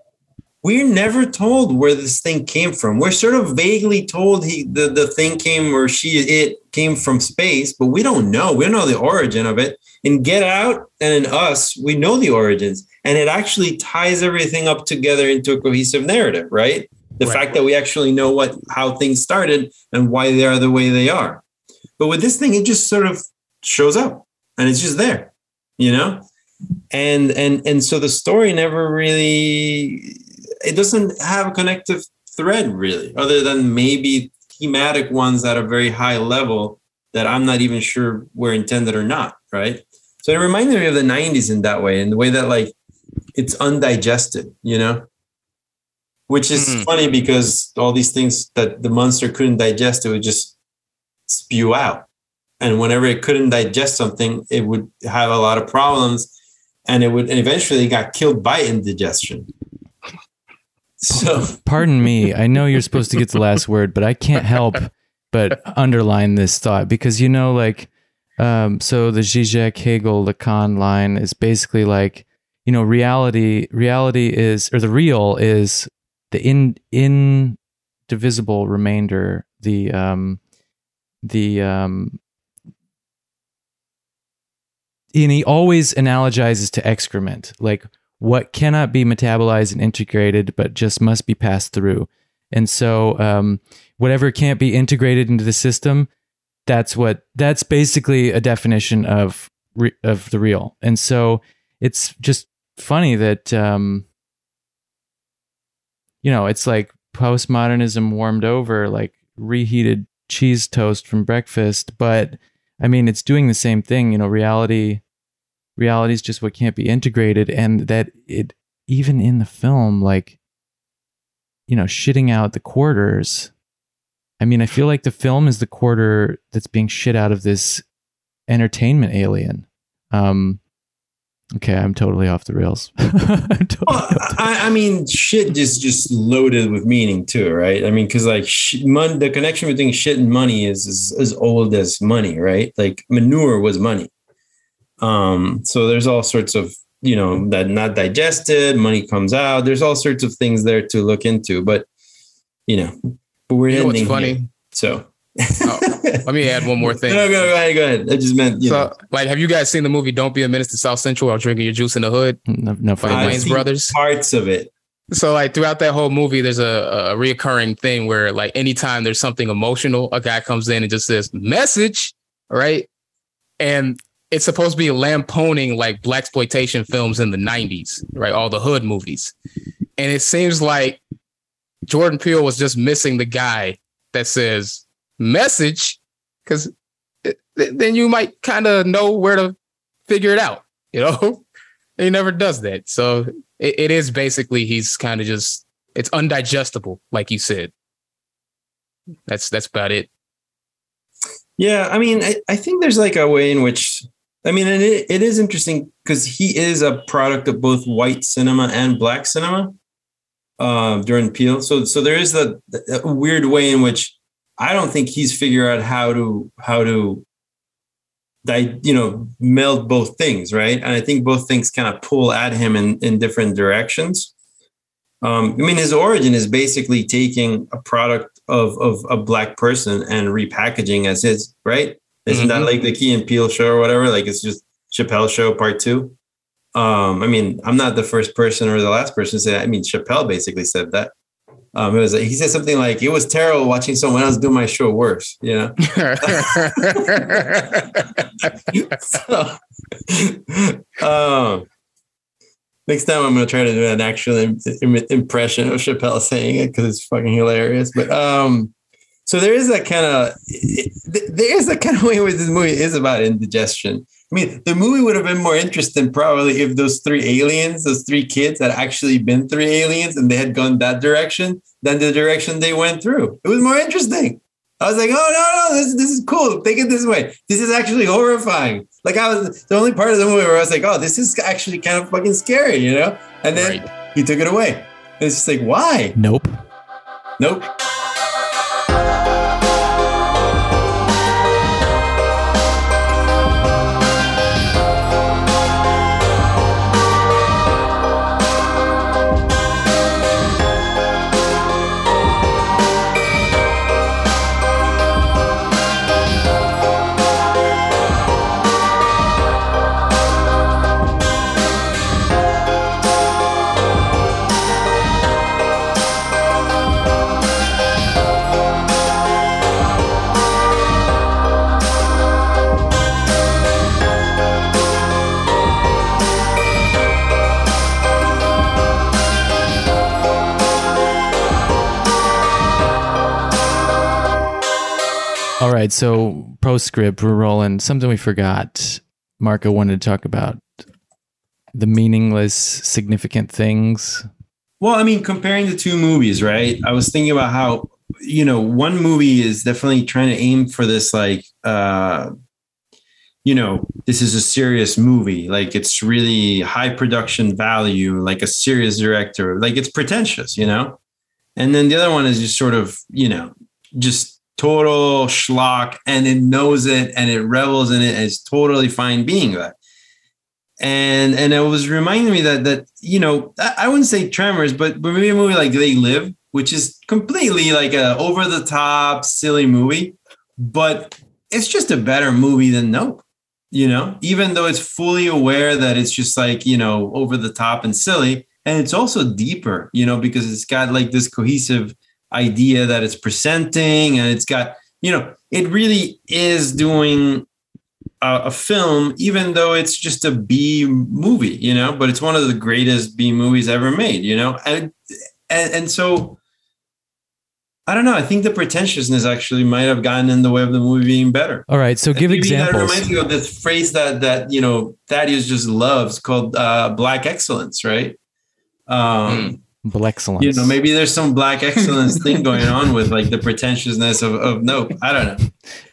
we're never told where this thing came from. We're sort of vaguely told he the, the thing came or she it came from space, but we don't know. We don't know the origin of it. In Get Out and in Us, we know the origins, and it actually ties everything up together into a cohesive narrative, right? The right. fact that we actually know what how things started and why they are the way they are. But with this thing it just sort of shows up and it's just there you know? And and and so the story never really it doesn't have a connective thread really other than maybe thematic ones at a very high level that i'm not even sure were intended or not right? So it reminded me of the 90s in that way in the way that like it's undigested you know which is Mm. funny because all these things that the monster couldn't digest, it would just spew out. And whenever it couldn't digest something, it would have a lot of problems, and it would and eventually got killed by indigestion. *laughs* So Pardon me. I know you're supposed to get the last word, but I can't help but underline this thought because you know, like, um, so the Zizek Hegel Lacan line is basically like, you know, reality. Reality is, or the real is the in indivisible remainder. The um, the um, and he always analogizes to excrement, like what cannot be metabolized and integrated, but just must be passed through. And so, um, whatever can't be integrated into the system, that's what that's basically a definition of re- of the real. And so, it's just funny that um, you know it's like postmodernism warmed over, like reheated cheese toast from breakfast, but I mean, it's doing the same thing. You know, reality, reality is just what can't be integrated, and that it even in the film, like, you know, shitting out the quarters. I mean, I feel like the film is the quarter that's being shit out of this entertainment alien. Um, okay, I'm totally off the rails. I'm *laughs* totally Well, off the- *laughs* I, I mean, shit just just loaded with meaning too, right? I mean, because like sh- mon- the connection between shit and money is, is as old as money, right? Like manure was money. Um, so there's all sorts of you know that not digested, money comes out. There's all sorts of things there to look into, but you know, but we're You know what's ending funny? here, so. Oh, Let me add one more thing. *laughs* No, go, go ahead, go ahead. I just meant you know. So, like, have you guys seen the movie "Don't Be a Menace to South Central" while drinking your juice in the hood no, no by further. I've Wayans brothers? parts of it. So, like, throughout that whole movie, there's a, a reoccurring thing where, like, anytime there's something emotional, a guy comes in and just says "message," right? And it's supposed to be lampooning like blaxploitation films in the '90s, right? All the hood movies, and it seems like Jordan Peele was just missing the guy that says "message," because then you might kind of know where to figure it out, *laughs* you know. he never does that, so it, it is basically he's kind of just it's undigestible, like you said. That's that's about it. Yeah, I mean, I, I think there's like a way in which, I mean, and it, it is interesting because he is a product of both white cinema and black cinema. Um, Jordan Peele, so so there is the a weird way in which I don't think he's figured out how to how to, di- you know, meld both things, right? And I think both things kind of pull at him in in different directions. Um, I mean, his origin is basically taking a product of, of a black person and repackaging as his, right? Isn't that Mhm. like the Key and Peele show or whatever? Like it's just Chappelle show part two. Um, I mean, I'm not the first person or the last person to say that. I mean, Chappelle basically said that. Um, it was he said something like, "It was terrible watching someone else do my show worse." You know. *laughs* *laughs* so, um, next time I'm gonna try to do an actual im- im- impression of Chappelle saying it because it's fucking hilarious. But um, so there is that kind of there is that kind of *laughs* way where this movie is about indigestion. I mean, the movie would have been more interesting probably if those three aliens, those three kids, had actually been three aliens and they had gone that direction than the direction they went through. It was more interesting. I was like, oh no, no, this this is cool. Take it this way. This is actually horrifying. Like I was the only part of the movie where I was like, oh, this is actually kind of fucking scary, you know? And then Right. he took it away. And it's just like, why? Nope. Nope. Right, so postscript, we're rolling. Something we forgot. Marco wanted to talk about the meaningless, significant things. Well, I mean, comparing the two movies, right? I was thinking about how you know one movie is definitely trying to aim for this like uh you know this is a serious movie like it's really high production value like a serious director like it's pretentious you know and then the other one is just sort of you know just total schlock and it knows it and it revels in it and it's totally fine being that and and it was reminding me that that you know I, wouldn't say Tremors, but but maybe a movie like They Live, which is completely like a over the top silly movie, but it's just a better movie than Nope. You know, even though it's fully aware that it's just like you know over the top and silly, and it's also deeper, you know, because it's got like this cohesive idea that it's presenting, and it's got you know it really is doing a, a film, even though it's just a B movie, you know, but it's one of the greatest B movies ever made, you know, and and, and so I don't know. I think the pretentiousness actually might have gotten in the way of the movie being better. All right, so give Maybe examples. That reminds me of this phrase that that you know Thaddeus just loves called uh, "black excellence," right? Um, Excellence. You know, maybe there's some black excellence thing going on with like the pretentiousness of, of Nope. I don't know.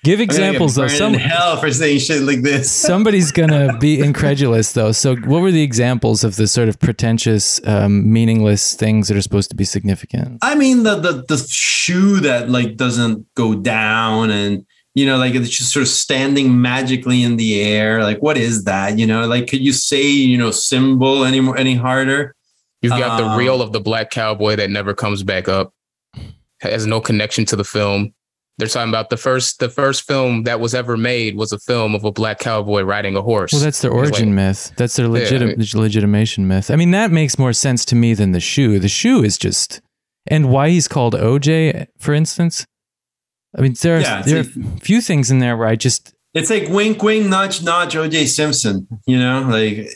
Give examples though. Some hell for saying shit like this. somebody's gonna be incredulous though. So, what were the examples of the sort of pretentious, um, meaningless things that are supposed to be significant? I mean the the the shoe that like doesn't go down and you know like it's just sort of standing magically in the air. Like what is that? You know, like could you say you know symbol any more any harder? You've got the Um, reel of the black cowboy that never comes back up. Has no connection to the film. They're talking about the first the first film that was ever made was a film of a black cowboy riding a horse. Well, that's their origin like- myth. That's their I legit- legitimation myth. I mean, that makes more sense to me than the shoe. The shoe is just, and why he's called OJ, for instance. I mean, there are, Yeah, it's there are like- a few things in there where I just, It's like wink, wink, nudge, nudge. OJ Simpson. You know, like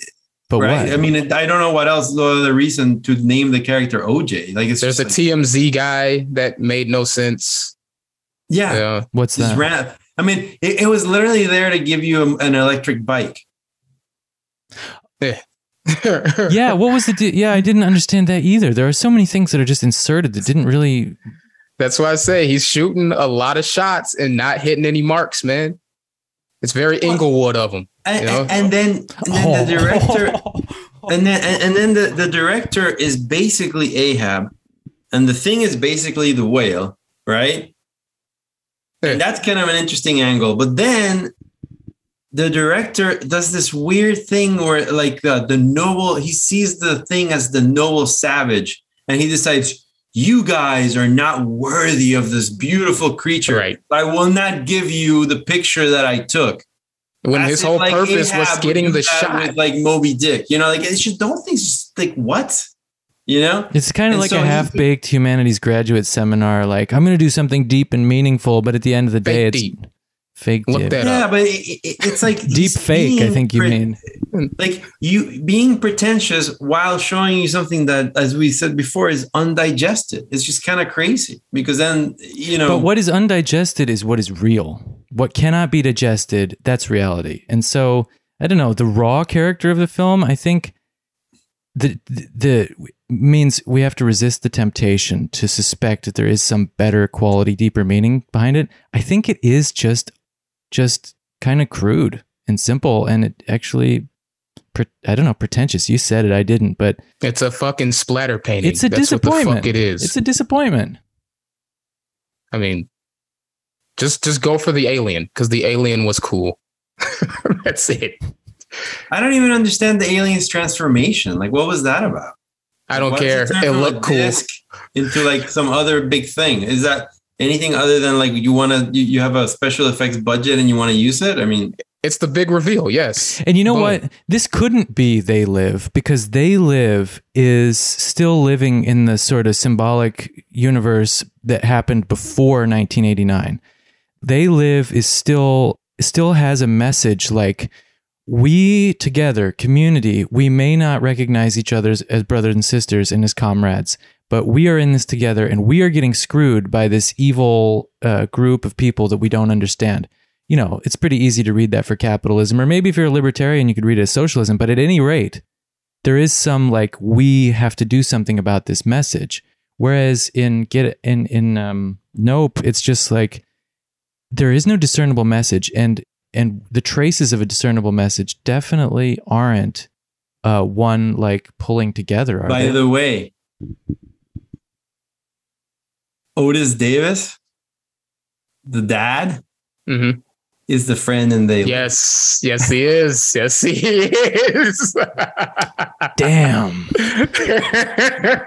but right. what? I mean, I don't know what else the other reason to name the character OJ. Like it's There's a like, TMZ guy that made no sense. yeah. Yeah. What's Just that? ran, I mean, it, it was literally there to give you a- an electric bike. Eh. *laughs* yeah, what was the? Di- yeah, I didn't understand that either. There are so many things that are just inserted that didn't really. That's why I say he's shooting a lot of shots and not hitting any marks, man. It's very Inglewood of him. And, and, then, and then the director, *laughs* and then and, and then the, the director is basically Ahab, and the thing is basically the whale, right? And that's kind of an interesting angle. But then the director does this weird thing where, like, uh, the noble, he sees the thing as the noble savage, and he decides, you guys are not worthy of this beautiful creature. Right. I will not give you the picture that I took. When As his whole like, purpose Ahab was getting the shot. with, like Moby Dick. You know, like it's just don't think just like what, you know. It's kind of And like so a half-baked humanities graduate seminar. Like, I'm going to do something deep and meaningful, but at the end of the day, Fake it's deep. fake. Look deep. that Yeah, up. but it, it- it's like *laughs* deep fake. I think you pre- mean. like you being pretentious while showing you something that, as we said before, is undigested. It's just kind of crazy because then you know. But what is undigested is what is real. What cannot be digested, that's reality. And so, I don't know, the raw character of the film, I think the, the the means we have to resist the temptation to suspect that there is some better quality, deeper meaning behind it. I think it is just just kind of crude and simple and it actually I don't know, pretentious. You said it, I didn't, but It's a fucking splatter painting. it's a That's disappointment. it is. It's a disappointment. I mean, just just go for the alien because the alien was cool. *laughs* That's it. I don't even understand the alien's transformation. Like, what was that about? I don't Why care. does turn It looked cool. Into like some other big thing. Is that anything other than like you want to? You, you have a special effects budget and you want to use it? I mean, It's the big reveal. Yes. And you know Boom. what? This couldn't be They Live because They Live is still living in the sort of symbolic universe that happened before 1989. They Live is still still has a message like we together, community, we may not recognize each other as, brothers and sisters and as comrades, but we are in this together and we are getting screwed by this evil uh, group of people that we don't understand you know, it's pretty easy to read that for capitalism, or maybe if you're a libertarian, you could read it as socialism. But at any rate, there is some like we have to do something about this message. Whereas in get in in um, Nope, it's just like there is no discernible message, and and the traces of a discernible message definitely aren't uh, one like pulling together. Are By they? the way, Otis Davis, the dad, Mm-hmm. is the friend in they. Yes, yes, he is. Yes, he is. *laughs* Damn,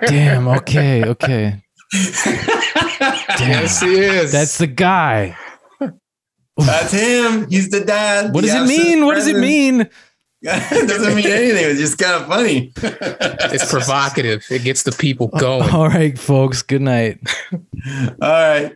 damn. Okay, okay. *laughs* yes, he is. That's the guy. That's him. He's the dad. What the does it absent mean? What does it mean? *laughs* it doesn't mean anything. It's just kind of funny. it's provocative. It gets the people *laughs* going. All right, folks. Good night. All right.